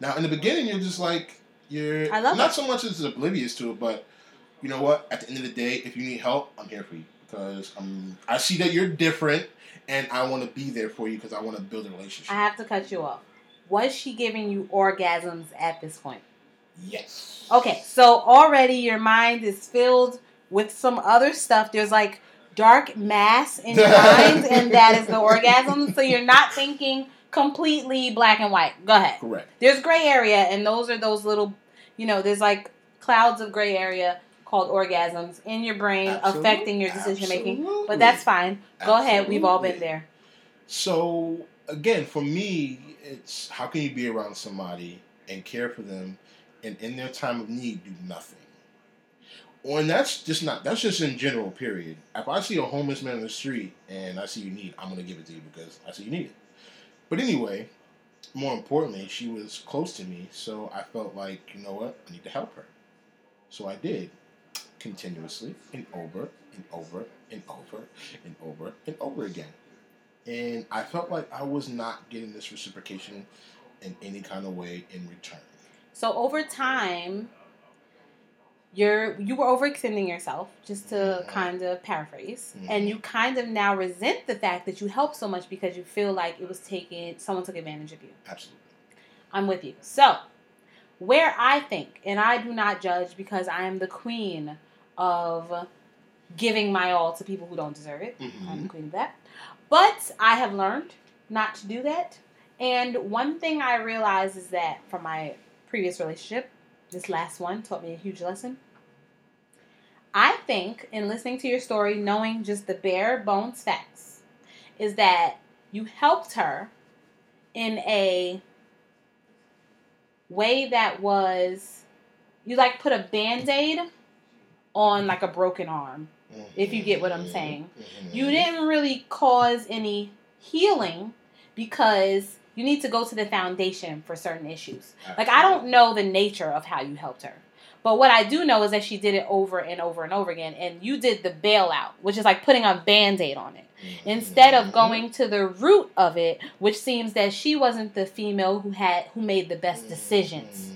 Now, in the beginning, you're just like, you're I love not it. so much as oblivious to it, but you know what? At the end of the day, if you need help, I'm here for you because I'm, I see that you're different and I want to be there for you because I want to build a relationship. I have to cut you off. Was she giving you orgasms at this point? Yes. Okay, so already your mind is filled with some other stuff. There's like dark mass in your mind, and that is the orgasm. So you're not thinking completely black and white. Go ahead. Correct. There's gray area, and those are those little, you know, there's like clouds of gray area called orgasms in your brain Absolutely. affecting your decision making. But that's fine. Go ahead. We've all been there. So again, for me, it's how can you be around somebody and care for them, and in their time of need, do nothing. Or and that's just not that's just in general. Period. If I see a homeless man on the street and I see you need, I'm gonna give it to you because I see you need it. But anyway, more importantly, she was close to me, so I felt like you know what, I need to help her. So I did, continuously and over and over and over and over and over again and I felt like I was not getting this reciprocation in any kind of way in return. So over time, you're you were overextending yourself, just to Mhm. kind of paraphrase, Mhm. and you kind of now resent the fact that you helped so much because you feel like it was taken, someone took advantage of you. Absolutely. I'm with you. So, where I think, and I do not judge because I am the queen of giving my all to people who don't deserve it. I'm Mhm. the queen of that. But I have learned not to do that. And one thing I realized is that from my previous relationship, this last one taught me a huge lesson. I think in listening to your story, knowing just the bare bones facts, is that you helped her in a way that was you like put a band-aid on like a broken arm if you get what I'm saying. Mhm. you didn't really cause any healing because you need to go to the foundation for certain issues. Like I don't know the nature of how you helped her. But what I do know is that she did it over and over and over again and you did the bailout, which is like putting a band-aid on it. Mhm. Instead of going to the root of it, which seems that she wasn't the female who had who made the best decisions.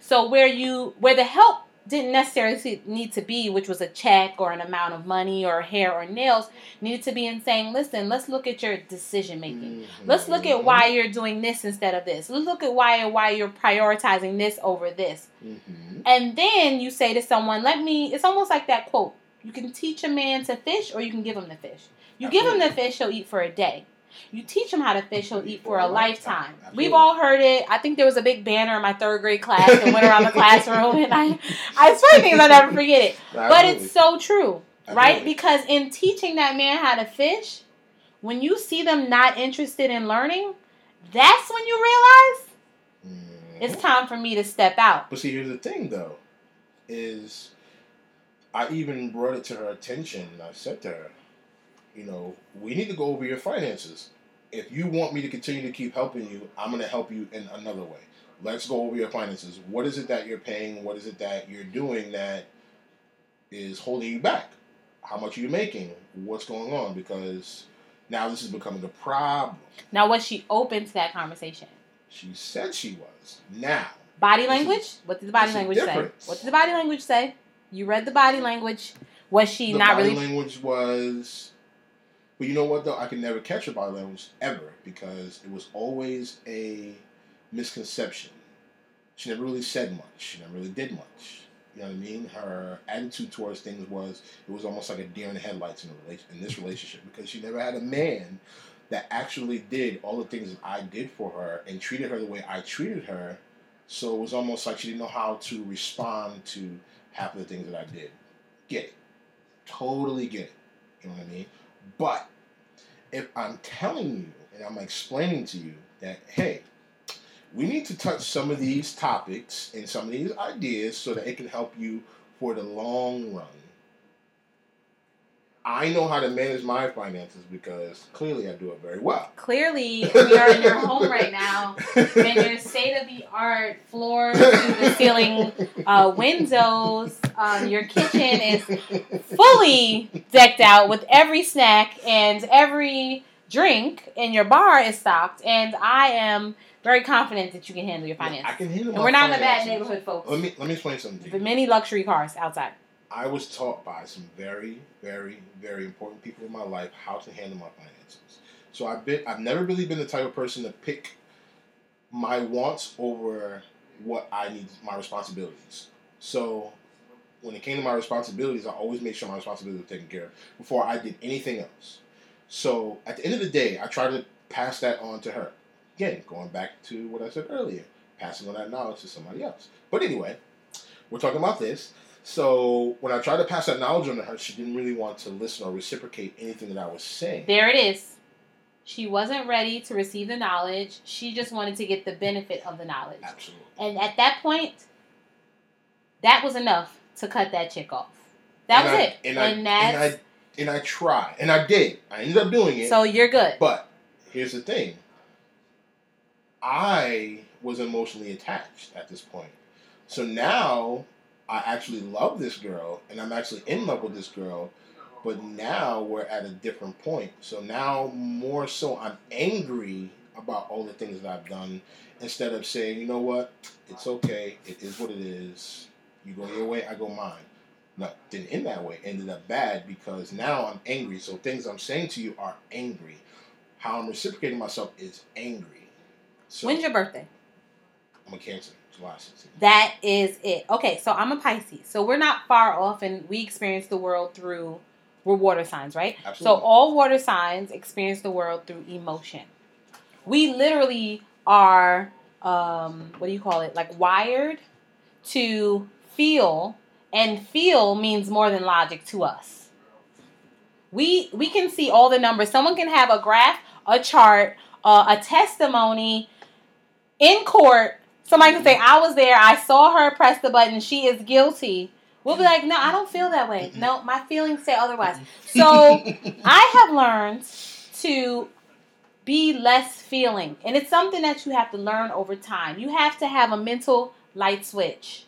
So where you where the help didn't necessarily need to be, which was a check or an amount of money or hair or nails, needed to be in saying, listen, let's look at your decision making. Mhm. Let's look at why you're doing this instead of this. Let's look at why and why you're prioritizing this over this. Mhm. And then you say to someone, let me it's almost like that quote. You can teach a man to fish or you can give him the fish. You give him the fish, he'll eat for a day. You teach him how to fish, he'll eat for a lifetime. We've all heard it. I think there was a big banner in my third grade class that went around the classroom, and I, I swear things I'll never forget it. But it's so true, right? Because in teaching that man how to fish, when you see them not interested in learning, that's when you realize Mhm. it's time for me to step out. But see, here's the thing, though, is I even brought it to her attention, I said to her, you know, we need to go over your finances. If you want me to continue to keep helping you, I'm going to help you in another way. Let's go over your finances. What is it that you're paying? What is it that you're doing that is holding you back? How much are you making? What's going on? Because now this is becoming a problem. Now, was she open to that conversation? She said she was. Now, Body language? is- What did the body language say? What did the body language say? You read the body language. Was she the not body really? language was but you know what though? I could never catch her body language ever because it was always a misconception. She never really said much. She never really did much. You know what i mean? Her attitude towards things was it was almost like a deer in the headlights in, a rela- in this relationship because she never had a man that actually did all the things that i did for her and treated her the way i treated her. So it was almost like she didn't know how to respond to half of the things that i did. Get it. Totally get it. You know what I mean? But if I'm telling you and I'm explaining to you that, hey, we need to touch some of these topics and some of these ideas so that it can help you for the long run. I know how to manage my finances because clearly I do it very well. Clearly, we are in your home right now, and your state of the art floor to the ceiling uh, windows. Um, your kitchen is fully decked out with every snack and every drink, and your bar is stocked. And I am very confident that you can handle your finances. I finances. can handle And we're not in a bad neighborhood, folks. Let me let me explain something to The many luxury cars outside. I was taught by some very, very, very important people in my life how to handle my finances. So I've been I've never really been the type of person to pick my wants over what I need, my responsibilities. So when it came to my responsibilities, I always made sure my responsibilities were taken care of before I did anything else. So at the end of the day, I try to pass that on to her. Again, going back to what I said earlier, passing on that knowledge to somebody else. But anyway, we're talking about this. So when I tried to pass that knowledge on to her, she didn't really want to listen or reciprocate anything that I was saying. There it is. She wasn't ready to receive the knowledge. She just wanted to get the benefit of the knowledge. Absolutely. And at that point, that was enough to cut that chick off. That And was I- it. And, And, I, that's and I and I tried, and I did. I ended up doing it. so you're good. But here's the thing. I was emotionally attached at this point. So now I actually love this girl and I'm actually in love with this girl, but now we're at a different point. So now more so I'm angry about all the things that I've done instead of saying, you know what, it's okay, it is what it is. You go your way, I go mine. No, didn't end that way. Ended up bad because now I'm angry. So things I'm saying to you are angry. How I'm reciprocating myself is angry. So When's your birthday? I'm a Cancer, 16th. That is it. Okay, so I'm a Pisces. So we're not far off and we experience the world through we're water signs, right? Absolutely. So all water signs experience the world through emotion. We literally are um what do you call it? Like wired to feel and feel means more than logic to us. We we can see all the numbers. Someone can have a graph, a chart, uh, a testimony in court. Somebody can say, "I was there. I saw her press the button. She is guilty." We'll be like, "No, I don't feel that way. No, my feelings say otherwise." So I have learned to be less feeling, and it's something that you have to learn over time. You have to have a mental light switch,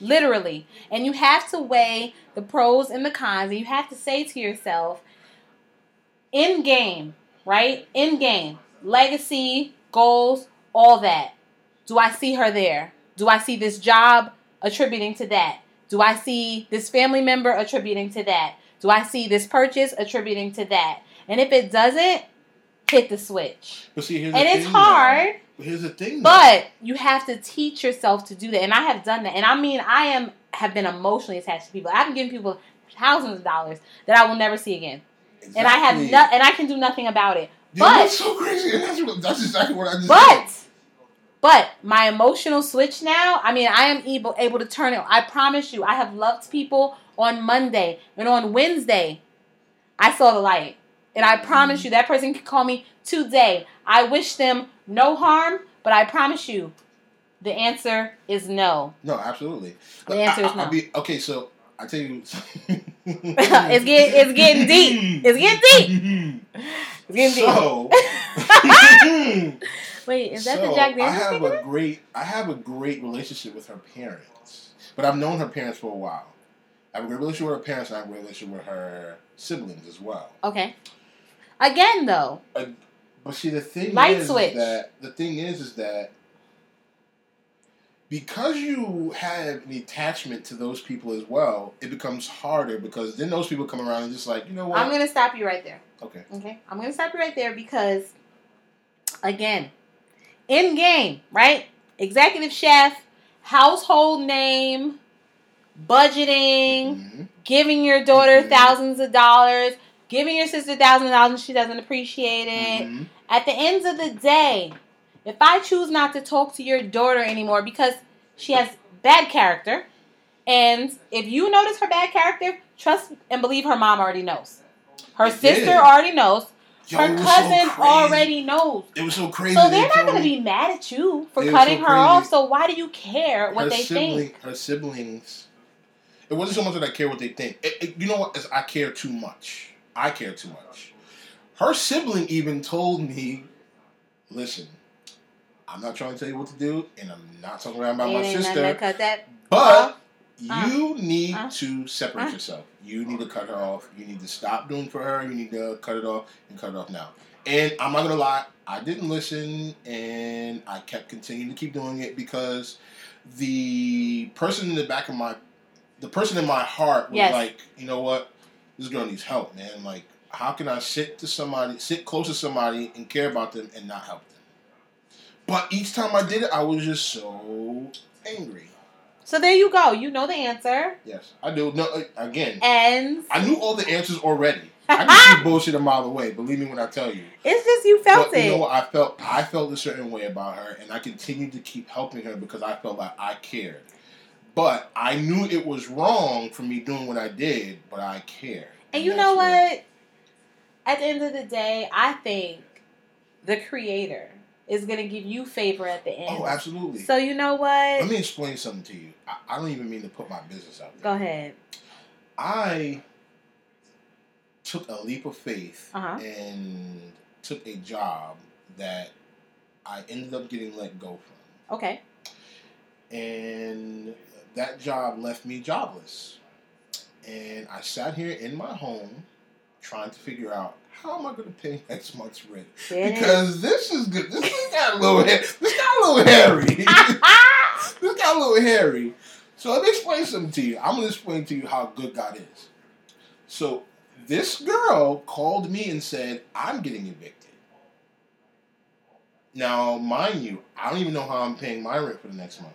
literally, and you have to weigh the pros and the cons, and you have to say to yourself, in game, right? In game, legacy, goals, all that. Do I see her there? Do I see this job attributing to that? Do I see this family member attributing to that? Do I see this purchase attributing to that? And if it doesn't, hit the switch. but see, here's And it's thing, hard, though. Here's the thing. though. but you have to teach yourself to do that. And I have done that. And I mean, I am have been emotionally attached to people. I've been giving people thousands of dollars that I will never see again. And I have Exactly. no, and I can do nothing about it. But- that's so crazy. That's, that's exactly what I just But. But my emotional switch now, I mean, I am able able to turn it. I promise you, I have loved people on Monday and on Wednesday. I saw the light. And I promise mm. you that person can call me today. I wish them no harm, but I promise you the answer is no. No, absolutely. The answer is I- I'll no. be, okay, so I tell you. it's getting it's getting deep. It's getting deep. It's getting deep. So, Wait, is that so the Jack Daniels? I have a great, I have a great relationship with her parents, but I've known her parents for a while. I have a great relationship with her parents, and I have a great relationship with her siblings as well. Okay. Again, though, But see, the thing Light is switch. that the thing is, is that because you have an attachment to those people as well, it becomes harder because then those people come around and just like, you know what? I'm gonna stop you right there. okay. Okay, I'm gonna stop you right there because, again, in game, right? Executive chef, household name, budgeting, Mhm. giving your daughter Mhm. thousands of dollars, giving your sister thousands of dollars, and she doesn't appreciate it. Mhm. At the end of the day, if I choose not to talk to your daughter anymore because she has bad character, and if you notice her bad character, trust and believe her mom already knows. Her sister already knows. Her was so cousin already knows. It was so crazy. So they they're not going to be mad at you for cutting so her off. So why do you care what her they sibling, think? Her siblings. It wasn't so much that I care what they think. It- it- you know what? It's I care too much. I care too much. Her sibling even told me, "Listen, I'm not trying to tell you what to do, and I'm not talking around about It my sister, cut that. but." uh, you need uh, to separate uh. yourself. You need to cut her off. You need to stop doing for her. You need to cut it off and cut it off now. And I'm not gonna lie, I didn't listen, and I kept continuing to keep doing it because the person in the back of my, the person in my heart was Yes. like, you know what, this girl needs help, man. Like, how can I sit to somebody, sit close to somebody, and care about them and not help them? But each time I did it, I was just so angry. So there you go. You know the answer. Yes, I do. No, again, And I knew all the answers already. I can see bullshit a mile away. Believe me when I tell you. it's just you felt but it. you know what? I felt I felt a certain way about her, and I continued to keep helping her because I felt like I cared. But I knew it was wrong for me doing what I did, but I cared. And you know where- what? At the end of the day, I think the creator is going to give you favor at the end. Oh, absolutely. So you know what? Let me explain something to you. I, I don't even mean to put my business out there. Go ahead. I took a leap of faith Uh-huh. and took a job that I ended up getting let go from. Okay. and that job left me jobless. And I sat here in my home trying to figure out how am I going to pay next month's rent is. because this is good. This has got a little, this got a little hairy. this got a little hairy. So let me explain something to you. I'm going to explain to you how good God is. So this girl called me and said, "I'm getting evicted." Now, mind you, I don't even know how I'm paying my rent for the next month.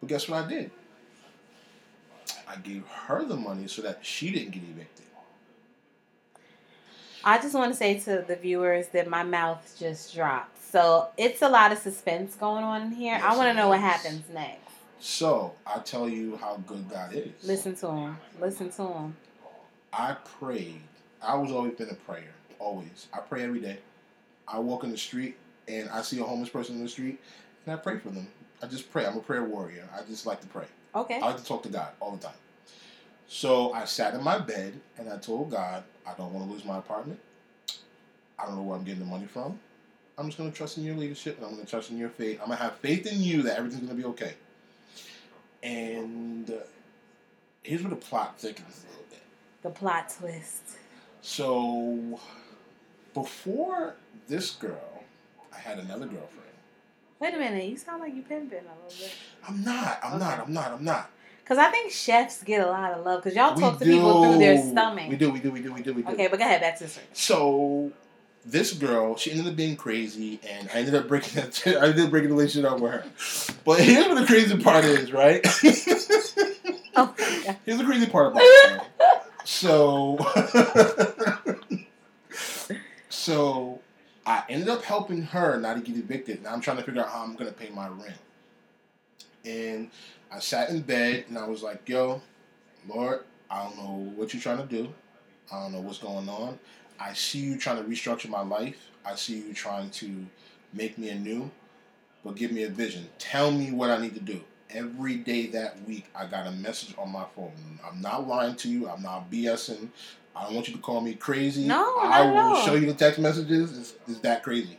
But guess what I did? I gave her the money so that she didn't get evicted. I just want to say to the viewers that my mouth just dropped. So it's a lot of suspense going on in here. I want to know what happens next. So I tell you how good God is. Listen to him. Listen to him. I prayed. I was always been a prayer. Always. I pray every day. I walk in the street and I see a homeless person in the street and I pray for them. I just pray. I'm a prayer warrior. I just like to pray. Okay. I like to talk to God all the time. So I sat in my bed and I told God, I don't want to lose my apartment. I don't know where I'm getting the money from. I'm just going to trust in your leadership and I'm going to trust in your faith. I'm going to have faith in you that everything's going to be okay. And uh, here's where the plot thickens a little bit. The plot twist. So before this girl, I had another girlfriend. Wait a minute. You sound like you pimping a little bit. I'm not. I'm not. I'm not. I'm not. Because I think chefs get a lot of love. Because y'all We talk to people through their stomach. We do. We do. We do. We do. We do. Okay, but go ahead. Back to the story. So this girl, she ended up being crazy, and I ended up breaking. I ended up breaking the relationship up with her. But here's what the crazy part is, right? Oh, here's the crazy part about it. So, so I ended up helping her not to get evicted. Now I'm trying to figure out how I'm gonna pay my rent. And I sat in bed and I was like, "Yo, Lord, I don't know what you're trying to do. I don't know what's going on. I see you trying to restructure my life. I see you trying to make me anew, but give me a vision. Tell me what I need to do." Every day that week, I got a message on my phone. I'm not lying to you. I'm not BSing. I don't want you to call me crazy. No, I will show you the text messages. It's, it's that crazy.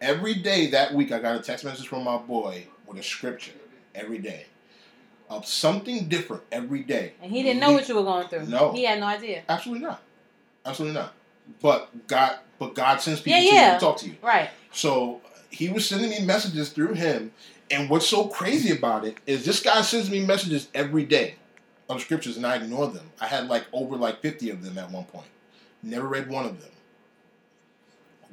Every day that week, I got a text message from my boy with a scripture. Every day. Of something different every day. And he didn't know what you were going through. No. He had no idea. Absolutely not. Absolutely not. But God, but God sends people Yeah, to you yeah. to talk to you. Right. So he was sending me messages through him. And what's so crazy about it is this guy sends me messages every day of scriptures and I ignore them. I had like over like 50 of them at one point. Never read one of them.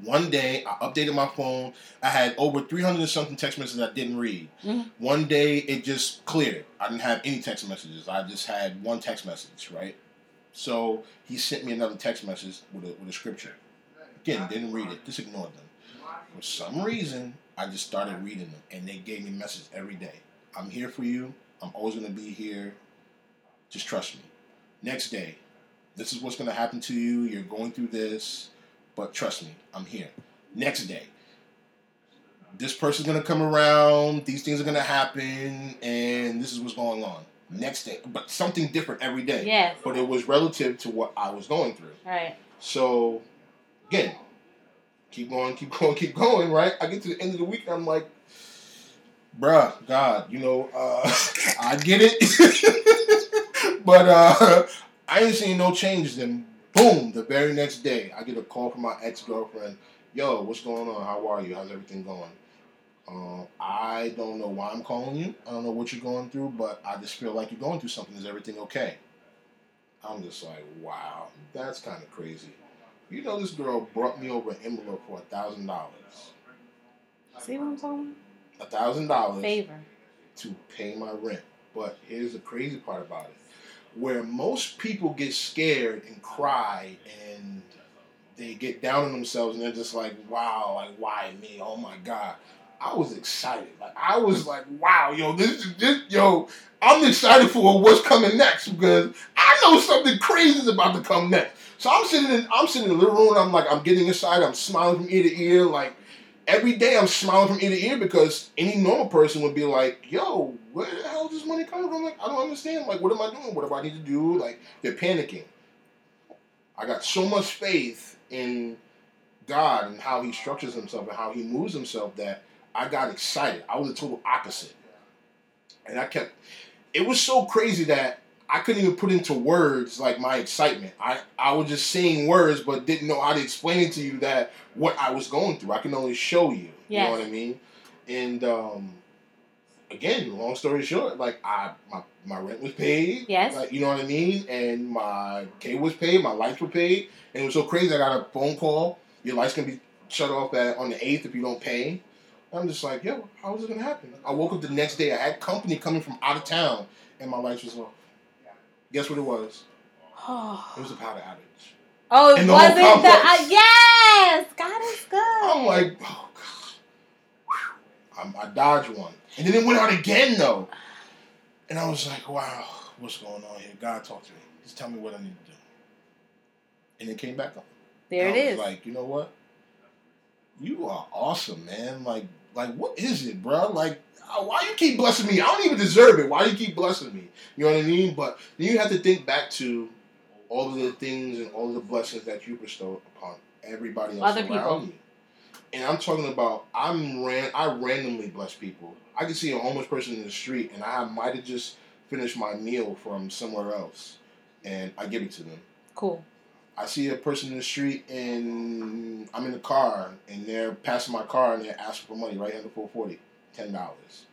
One day I updated my phone. I had over 300 and something text messages I didn't read. Mhm. One day it just cleared. I didn't have any text messages. I just had one text message, right? So he sent me another text message with a, with a scripture. Again, didn't read it. Just ignored them. For some reason, I just started reading them, and they gave me messages every day. I'm here for you. I'm always going to be here. Just trust me. Next day, this is what's going to happen to you. You're going through this, but trust me, I'm here. Next day, this person's to come around. These things are to happen, and this is what's going on. Next day, but something different every day. Yes. But it was relative to what I was going through. Right. So, again, keep going, keep going, keep going, right? I get to the end of the week and I'm like, bruh, God, you know, uh, I get it. but uh, I ain't seen no change. Then, boom, the very next day, I get a call from my ex girlfriend. Yo, what's going on? How are you? How's everything going? Uh, I don't know why I'm calling you. I don't know what you're going through, but I just feel like you're going through something. Is everything okay? I'm just like, wow, that's kind of crazy. You know, this girl brought me over an envelope for a thousand dollars. See what I'm talking a thousand dollars Favor. to pay my rent. But here's the crazy part about it. Where most people get scared and cry and they get down on themselves and they're just like, wow, like why me? Oh my God. I was excited. Like I was like, wow, yo, this is yo, I'm excited for what's coming next because I know something crazy is about to come next. So I'm sitting in I'm sitting in the living room I'm like, I'm getting excited, I'm smiling from ear to ear, like every day I'm smiling from ear to ear because any normal person would be like, yo, where the hell is this money coming from? Like, I don't understand. Like, what am I doing? What do I need to do? Like, they're panicking. I got so much faith in God and how He structures Himself and how He moves Himself that I got excited. I was the total opposite. And I kept, it was so crazy that I couldn't even put into words like my excitement. I, I was just saying words but didn't know how to explain it to you that what I was going through. I can only show you. You know what I mean? And um, again, long story short, like I my, my rent was paid. Yes. Like, you know what I mean? And my cable was paid, my lights were paid. And it was so crazy I got a phone call. Your lights can be shut off at, on the eighth if you don't pay. I'm just like, yo, how is it gonna happen? I woke up the next day, I had company coming from out of town and my lights was off. Guess what it was? It was a power outage. oh, it In the whole wasn't the uh, yes. God is good. I'm like, oh I'm, I dodged one, and then it went out again though, and I was like, wow, what's going on here? God, talk to me. Just tell me what I need to do. And it came back on. there And it I was is. Like, you know what? You are awesome, man. Like, like what is it, bro? Like, uh, why you keep blessing me? I don't even deserve it. Why you keep blessing me? You know what I mean? But then you have to think back to all of the things and all of the blessings that you bestow upon everybody else Other around people. you. And I'm talking about I'm ran I randomly bless people. I can see a homeless person in the street and I might have just finished my meal from somewhere else and I give it to them. cool. I see a person in the street and I'm in the car and they're passing my car and they're asking for money right under 440, ten dollars.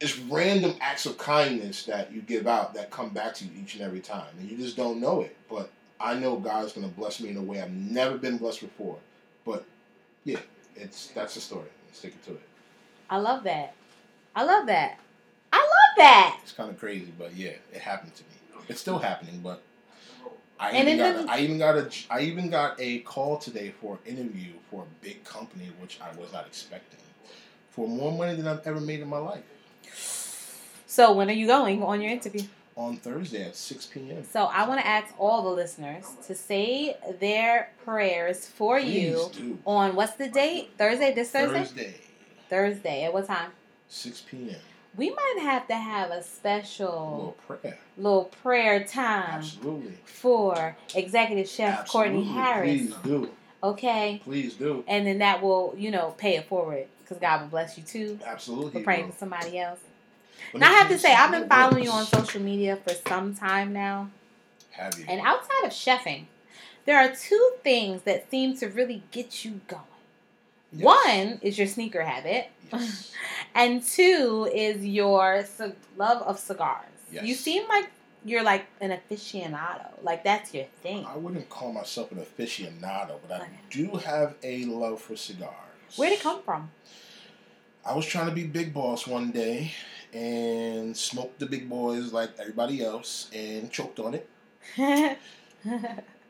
It's random acts of kindness that you give out that come back to you each and every time, and you just don't know it. But I know God's gonna bless me in a way I've never been blessed before. But yeah, it's that's the story. Sticking to it. I love that. I love that. I love that. It's kind of crazy, but yeah, it happened to me. It's still happening, but I And even got doesn't- I even got a I even got a call today for an interview for a big company, which I was not expecting, for more money than I've ever made in my life. So when are you going on your interview? On Thursday at six p.m. So I want to ask all the listeners to say their prayers for Please you do. on what's the date? Thursday. This Thursday. Thursday, Thursday. At what time? six p.m. We might have to have a A little special prayer. little prayer time Absolutely. for Executive Chef Courtney Harris. Please do. Okay, Please do. and then that will you know pay it forward because God will bless you too Absolutely. for praying for somebody else. And I have to say, I've been following you on social media for some time now. Have you? And outside of chefing, there are two things that seem to really get you going. Yes. One is your sneaker habit, Yes. and two is your love of cigars. Yes. You seem like you're like an aficionado. Like that's your thing. I wouldn't call myself an aficionado, but I Okay. do have a love for cigars. Where'd it come from? I was trying to be big boss one day and smoked the big boys like everybody else and choked on it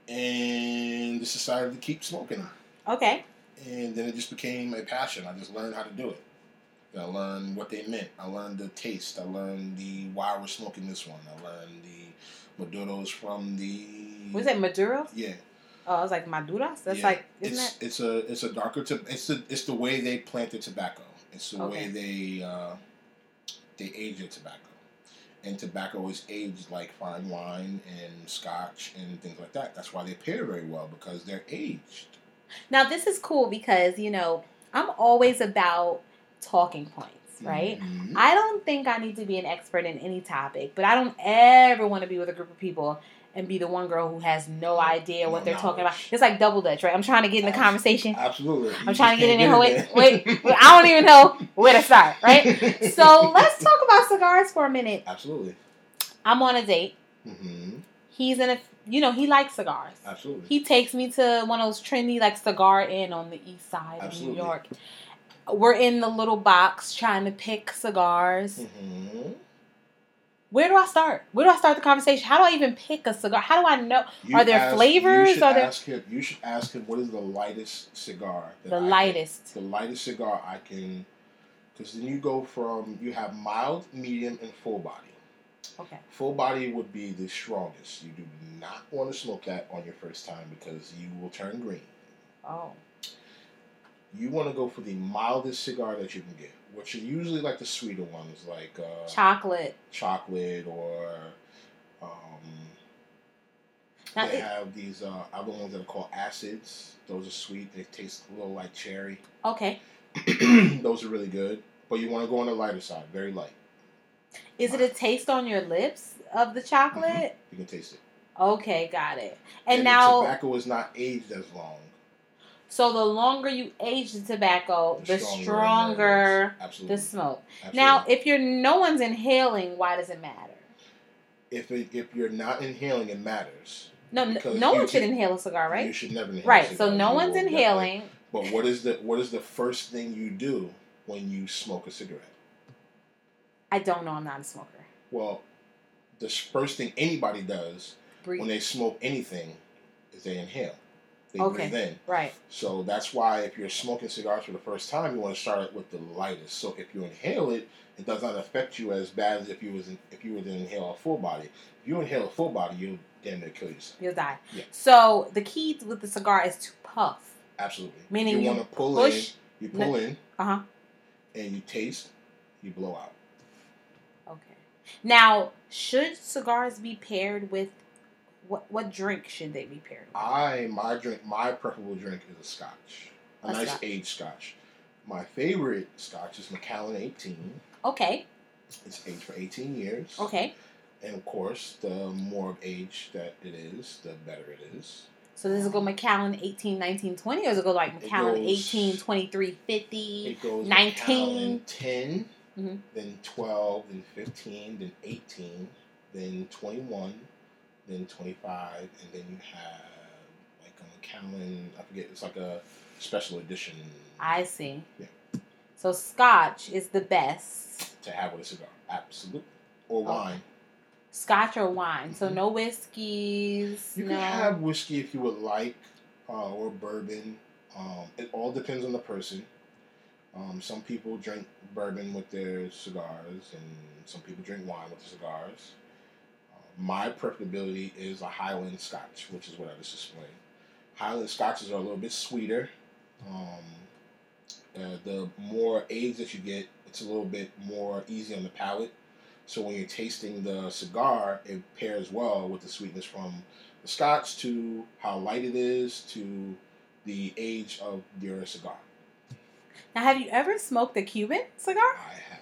and just decided to keep smoking okay. And then it just became a passion. I just learned how to do it. I learned what they meant. I learned the taste. I learned the why we're smoking this one. I learned the Maduros from the. Was it Maduro? Yeah. Oh, I was like Maduras. That's Yeah, like, isn't it's that? it's a it's a darker to it's the it's the way they plant their tobacco. It's the Okay. way they uh, they age their tobacco, and tobacco is aged like fine wine and scotch and things like that. That's why they pair very well because they're aged. Now this is cool because you know I'm always about talking points, right? Mhm. I don't think I need to be an expert in any topic, but I don't ever want to be with a group of people and be the one girl who has no idea what No they're talking about. It's like double dutch, right? I'm trying to get in the conversation. Absolutely. I'm trying to get in there. Wait, wait, wait, I don't even know where to start, right? So let's talk about cigars for a minute. Absolutely. I'm on a date. hmm He's in a, you know, he likes cigars. Absolutely. He takes me to one of those trendy like cigar inn on the east side of New York. we're in the little box trying to pick cigars. hmm Where do I start? Where do I start the conversation? How do I even pick a cigar? How do I know? You Are there ask- flavors? You should Are there- ask him. You should ask him what is the lightest cigar. that The I can- lightest. the lightest cigar I can, because then you go from you have mild, medium, and full body. Okay. Full body would be the strongest. You do not want to smoke that on your first time because you will turn green. Oh. You want to go for the mildest cigar that you can get, which are usually like the sweeter ones, like uh, Chocolate. chocolate or um, they it- have these uh, other ones that are called acids. Those are sweet. They taste a little like cherry. okay. Those are really good, but you want to go on the lighter side, very light. Is it a taste on your lips of the chocolate? You can taste it. Okay, got it. And, the now, tobacco is not aged as long. So the longer you age the tobacco, the, stronger stronger. Absolutely. the smoke. Absolutely. Now, if you're no one's inhaling, why does it matter? if it, if you're not inhaling, it matters. No, no one should can- inhale a cigar, right? You should never inhale. a Right. So no You one's inhaling. But what is the what is the first thing you do when you smoke a cigarette? I don't know. I'm not a smoker. Well, the first thing anybody does Breathe. when they smoke anything is they inhale. They Okay. breathe in. right. So that's why if you're smoking cigars for the first time, you want to start it with the lightest. So if you inhale it, it does not affect you as bad as if you was in, if you were to inhale a full body. If you inhale a full body, you'll damn near kill yourself. You'll die. Yeah. So the key with the cigar is to puff. Absolutely. Meaning you, you want to pull push- in, you pull in, Uh huh. and you taste, you blow out. Okay. Now, should cigars be paired with what? What drink should they be paired with? I my drink my preferable drink is a Scotch, a, A nice Scotch. aged Scotch. My favorite Scotch is Macallan 18. Okay. It's aged for 18 years. Okay. And of course, the more of age that it is, the better it is. So does it go Macallan 18, 19, 20, or does it go like Macallan goes- 18, 23, 50? It goes 19. Macallan 10, Mhm. then 12, then 15, then 18, then 21, then 25, and then you have like a Macallan, I forget, it's like a special edition I see. Yeah. So Scotch is the best. to have with a cigar. Absolutely. Or Okay. wine. Scotch or wine. So Mhm. no whiskeys. You no. can have whiskey if you would like, uh, or bourbon. Um, it all depends on the person. Um, some people drink bourbon with their cigars, and some people drink wine with the cigars. My preferability is a Highland Scotch, which is what I just explained. Highland Scotches are a little bit sweeter. Um, uh, the more age that you get, it's a little bit more easy on the palate. So when you're tasting the cigar, it pairs well with the sweetness from the scotch to how light it is to the age of your cigar. Now, have you ever smoked a Cuban cigar? I have,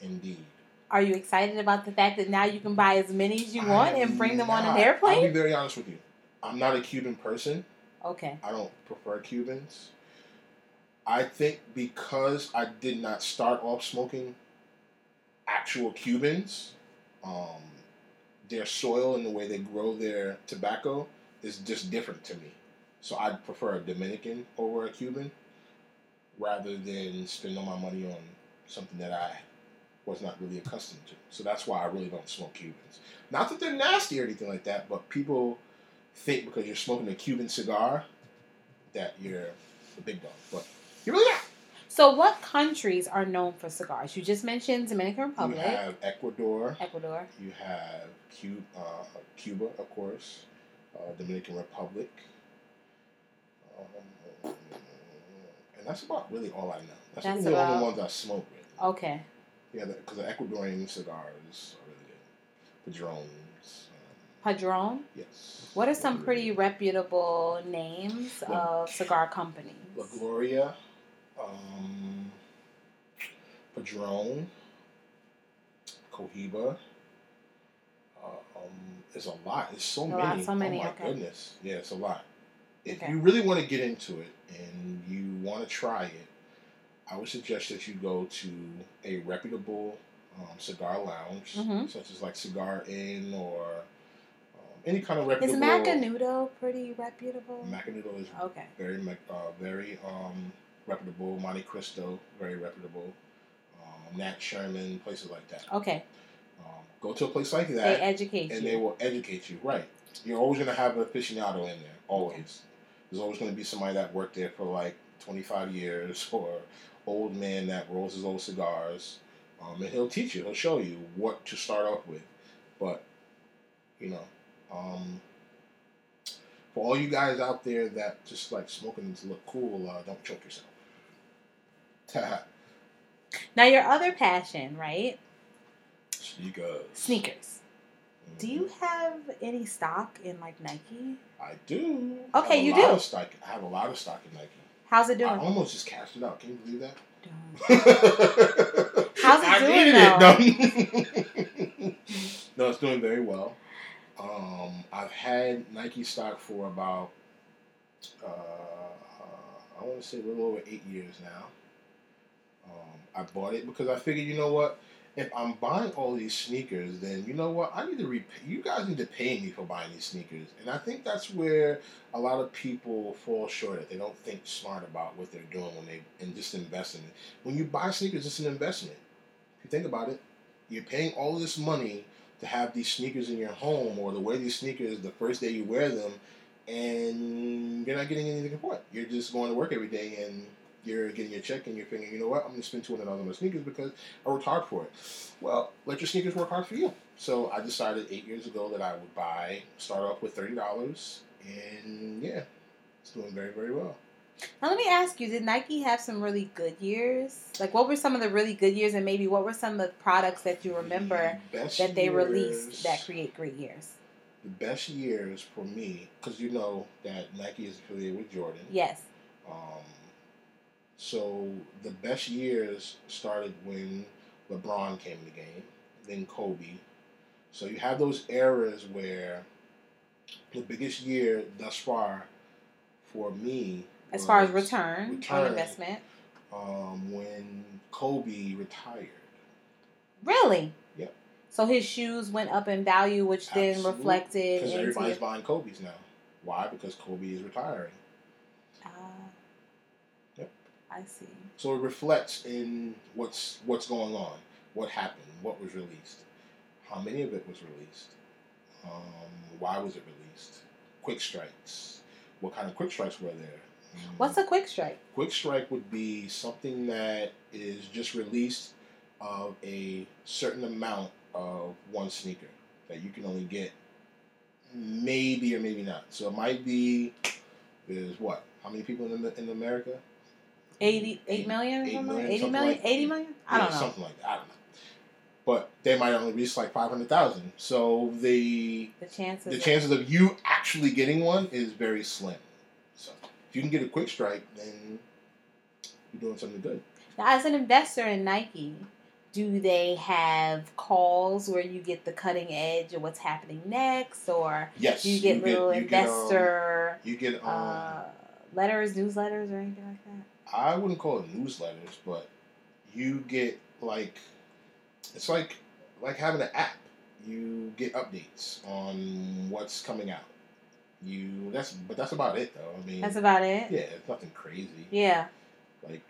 indeed. Are you excited about the fact that now you can buy as many as you want I and bring them on an airplane? I'll be very honest with you. I'm not a Cuban person. Okay. I don't prefer Cubans. I think because I did not start off smoking actual Cubans, um, their soil and the way they grow their tobacco is just different to me. So I'd prefer a Dominican over a Cuban rather than spend all my money on something that I was not really accustomed to. So that's why I really don't smoke Cubans. Not that they're nasty or anything like that, but people think because you're smoking a Cuban cigar that you're a big dog. But you're really not. So, what countries are known for cigars? You just mentioned Dominican Republic, You have Ecuador. Ecuador. You have Cuba, uh, Cuba of course. Uh, Dominican Republic. Um, and that's about really all I know. That's, That's really the only ones I smoke with. Okay. Yeah, because the Ecuadorian cigars are really good. Padrones. Um, Padron. yes. What are some pretty reputable names La- of cigar companies? La Gloria, um, Padron, Cohiba. Uh, um, it's a lot. It's so A many. lot, so many, Oh my okay. goodness. Yeah, it's a lot. If Okay. you really want to get into it and you want to try it, I would suggest that you go to a reputable um, cigar lounge, Mhm. such as like Cigar Inn or um, any kind of reputable. Is. Macanudo pretty reputable? Macanudo is Okay. very, uh, very um, reputable. Montecristo, very reputable. Um, Nat Sherman, places like that. Okay. Um, go to a place like that. They educate and you. they will educate you. Right. You're always going to have an aficionado in there. Always. There's always going to be somebody that worked there for like 25 years, or old man that rolls his old cigars, um, and he'll teach you. He'll show you what to start off with. But you know, um, for all you guys out there that just like smoking to look cool, uh, don't choke yourself. now your other passion, right? Sneakers. Sneakers. Do Mhm. you have any stock in like Nike? I do. Okay, I you do. Of stock. I have a lot of stock in Nike. How's it doing? I almost just cashed it out. Can you believe that? Don't. How's it I doing, needed it. No. no, it's doing very well. Um, I've had Nike stock for about, uh, I want to say a little over eight years now. Um, I bought it because I figured, you know what? If I'm buying all these sneakers, then you know what? I need to repay. You guys need to pay me for buying these sneakers, and I think that's where a lot of people fall short. At they don't think smart about what they're doing when they and just invest in it. When you buy sneakers, it's an investment. If you think about it, you're paying all this money to have these sneakers in your home or to wear these sneakers the first day you wear them, and you're not getting anything for it. You're just going to work every day and you're getting your check and you're thinking, you know what, I'm going to spend two hundred dollars on my sneakers because I worked hard for it. Well, let your sneakers work hard for you. So I decided eight years ago that I would buy, start off with thirty dollars, and yeah, it's doing very very well. Now let me ask you: Did Nike have some really good years? Like, what were some of the really good years, and maybe what were some of the products that you remember The that they years- released that create great years? the best years for me because you know that Nike is affiliated with Jordan. Yes. Um, so the best years started when LeBron came in the game, then Kobe. So you have those eras where the biggest year thus far for me, As far as was, return, on return. investment, um, when Kobe retired. really. Yep. So his shoes went up in value, which then reflected Because everybody's buying Kobe's now. Why? Because Kobe is retiring. I see. So it reflects in what's what's going on, what happened, what was released, how many of it was released, um, why was it released, quick strikes, what kind of quick strikes were there. Um, What's a quick strike? quick strike would be something that is just released of a certain amount of one sneaker that you can only get maybe or maybe not. So it might be there's what? How many people in in America? 80, 8 million or Eight something? million, 80 something million? like- 80 million? I don't know. Something like that. I don't know. But they might only reach like five hundred thousand. So the The chances. the of- chances of you actually getting one is very slim. So if you can get a quick strike, then you're doing something good. Now, as an investor in Nike, do they have calls where you get the cutting edge of what's happening next, or Yes. do you get little you get, um, investor you get um, uh, letters, newsletters, or anything like that? I wouldn't call it newsletters, but you get like it's like like having an app. You get updates on what's coming out. You that's but that's about it though. I mean That's about it. yeah, it's nothing crazy. Yeah. Like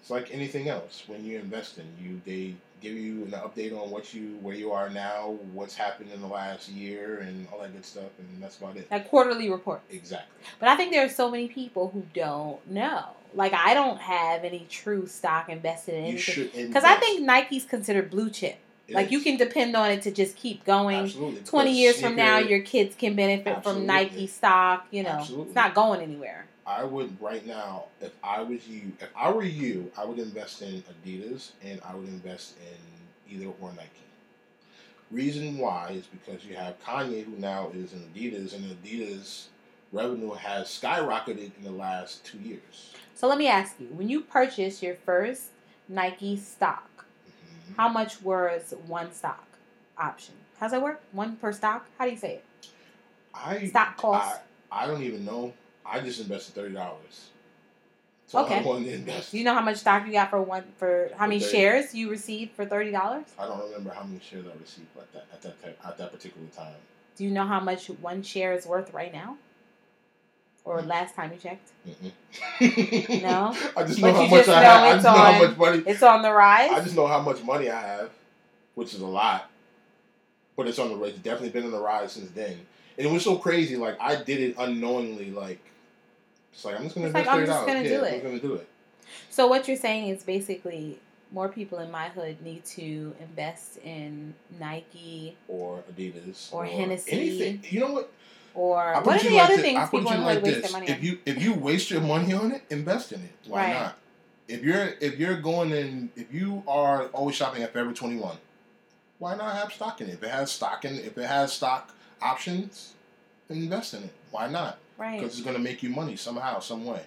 it's like anything else. When you invest in you, they give you an update on what you where you are now, what's happened in the last year, and all that good stuff, and that's about it. Like quarterly report. Exactly. But I think there are so many people who don't know. Like I don't have any true stock invested in You anything because I think Nike's considered blue chip. It like you can depend on it to just keep going. Absolutely. 20 because years from now, your kids can benefit Absolutely. from Nike stock. You know, Absolutely. it's not going anywhere. I would right now, if I was you, if I were you, I would invest in Adidas and I would invest in either or Nike. Reason why is because you have Kanye, who now is in Adidas, and Adidas revenue has skyrocketed in the last two years. So let me ask you: When you purchased your first Nike stock, Mhm. how much was one stock option? How's that work? One per stock? How do you say it? I Stock cost. I, I don't even know. I just invested thirty dollars. So Okay. I to invest. Do you know how much stock you got for one for how For many 30. shares you received for thirty dollars? I don't remember how many shares I received at that at that at that particular time. Do you know how much one share is worth right now? Or last time you checked? No? I just But know how much I have. I it's just know how much money. It's on the rise. I just know how much money I have, which is a lot. But it's on the rise. It's definitely been on the rise since then. And it was so crazy. Like I did it unknowingly. Like it's like I'm just gonna It's like, I'm just gonna Yeah, do I'm it. gonna do it. So what you're saying is basically more people in my hood need to invest in Nike Or Adidas. Or Hennessy. Anything. You know what? Or I put what are you the like other thi- things people you in like waste this. their money If on? you if you waste your money on it, invest in it. Why Right. not? If you're if you're going in if you are always shopping at Forever Twenty One, why not have stock in it? If it has stock in if it has stock options, invest in it. Why not? Right. Because it's going to make you money somehow, some way.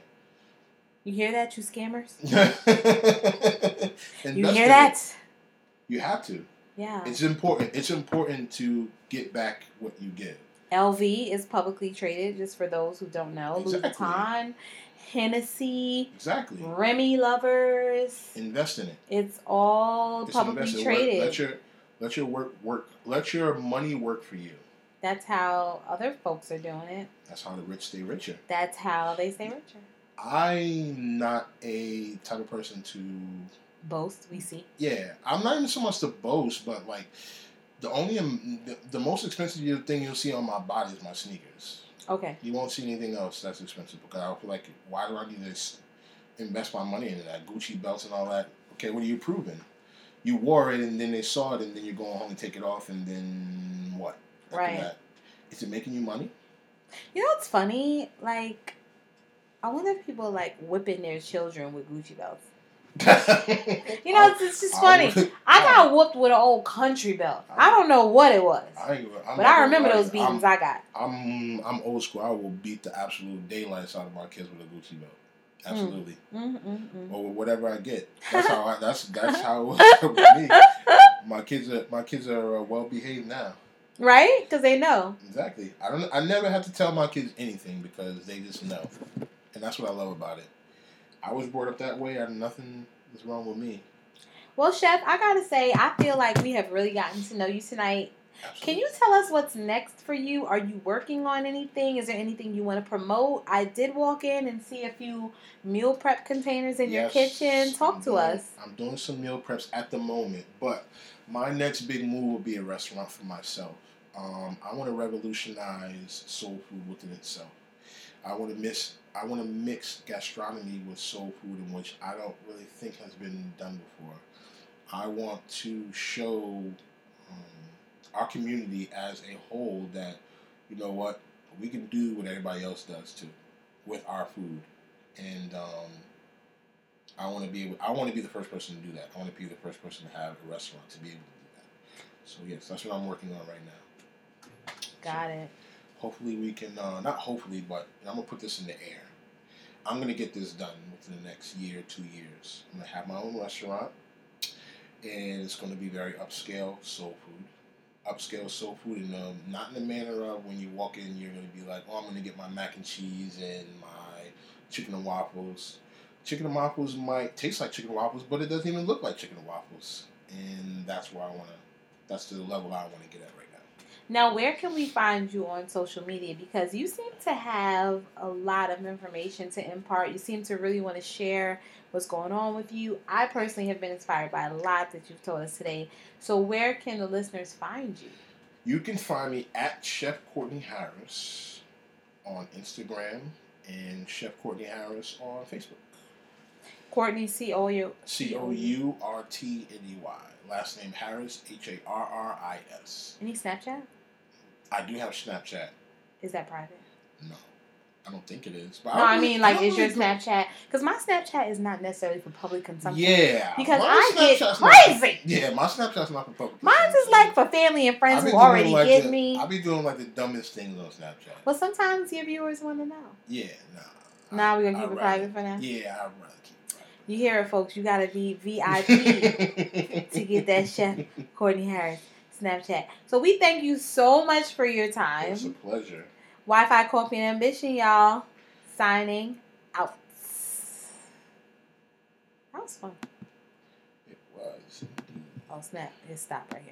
You hear that, you scammers? You hear that? it. You have to. Yeah. It's important. It's important to get back what you give. LV is publicly traded, just for those who don't know. Exactly. Louis Vuitton, Hennessy, Exactly. Remy lovers. Invest in it. It's all It's publicly invested. traded. Let your let your work work. Let your money work for you. That's how other folks are doing it. That's how the rich stay richer. That's how they stay richer. I'm not a type of person to. Boast, we see. Yeah, I'm not even so much to boast, but like the only um, the, the most expensive thing you'll see on my body is my sneakers. Okay. You won't see anything else that's expensive because I feel like why do I need to invest my money into that Gucci belts and all that? Okay, what are you proving? You wore it and then they saw it and then you're going home and take it off and then what? After Right. That? Is it making you money? You know what's funny? Like, I wonder if people like whipping their children with Gucci belts. You know, it's, it's just funny. I got whooped with an old country belt. I don't know what it was, I but I remember those beatings I'm, I got. I'm I'm old school. I will beat the absolute daylights out of my kids with a Gucci belt. Hmm. Absolutely. Mm-mm-mm. Or with whatever I get. That's how I, that's that's how it was with me. My kids are my kids are uh, well behaved now. Right? Because they know. Exactly. I don't. I never have to tell my kids anything because they just know, and that's what I love about it. I was brought up that way, and nothing is wrong with me. Well, Chef, I gotta say, I feel like we have really gotten to know you tonight. Can you tell us what's next for you? Are you working on anything? Is there anything you want to promote? I did walk in and see a few meal prep containers in Yes, your kitchen. Talk I'm to doing- us. I'm doing some meal preps at the moment, but my next big move will be a restaurant for myself. Um, I want to revolutionize soul food within itself. I want to mix. I want to mix gastronomy with soul food, in which I don't really think has been done before. I want to show um, our community as a whole that you know what we can do what everybody else does too with our food, and um, I want to be able. I want to be the first person to do that. I want to be the first person to have a restaurant to be able to do that. So yes, that's what I'm working on right now. Got it. Hopefully we can. Uh, not hopefully, but I'm gonna put this in the air. I'm gonna get this done within the next year, two years. I'm gonna have my own restaurant, and it's gonna be very upscale soul food. Upscale soul food, and um, not in the manner of when you walk in, you're gonna be like, "Oh, I'm gonna get my mac and cheese and my chicken and waffles." Chicken and waffles might taste like chicken and waffles, but it doesn't even look like chicken and waffles, and that's where I wanna. That's the level I want to get at now. Where can we find you on social media? Because you seem to have a lot of information to impart. You seem to really want to share what's going on with you. I personally have been inspired by a lot that you've told us today. So, where can the listeners find you? You can find me at Chef Courtney Harris on Instagram and Chef Courtney Harris on Facebook. Courtney C O U C O U R T N E Y. Last name Harris, H A R R I S. Any Snapchat? I do have Snapchat. Is that private? No, I don't think it is. But No, I don't mean like, don't is your really go- Snapchat? Because my Snapchat is not necessarily for public consumption. Yeah. Because I get Snapchat's not- crazy. yeah, my Snapchat's not for public. Mine's is like for family and friends I who already like, get the- me. I be doing like the dumbest things on Snapchat. Well, sometimes your viewers want to know. Yeah, nah. Now we're gonna I'd keep it rather- private for now. Yeah, I'd rather keep it You hear it, folks. You gotta be VIP to get that chef Courtney Harris Snapchat. So we thank you so much for your time. It's a pleasure. Wi-Fi Coffee and Ambition, y'all. Signing out. That was fun. It was. indeed. Oh snap! It stopped right here.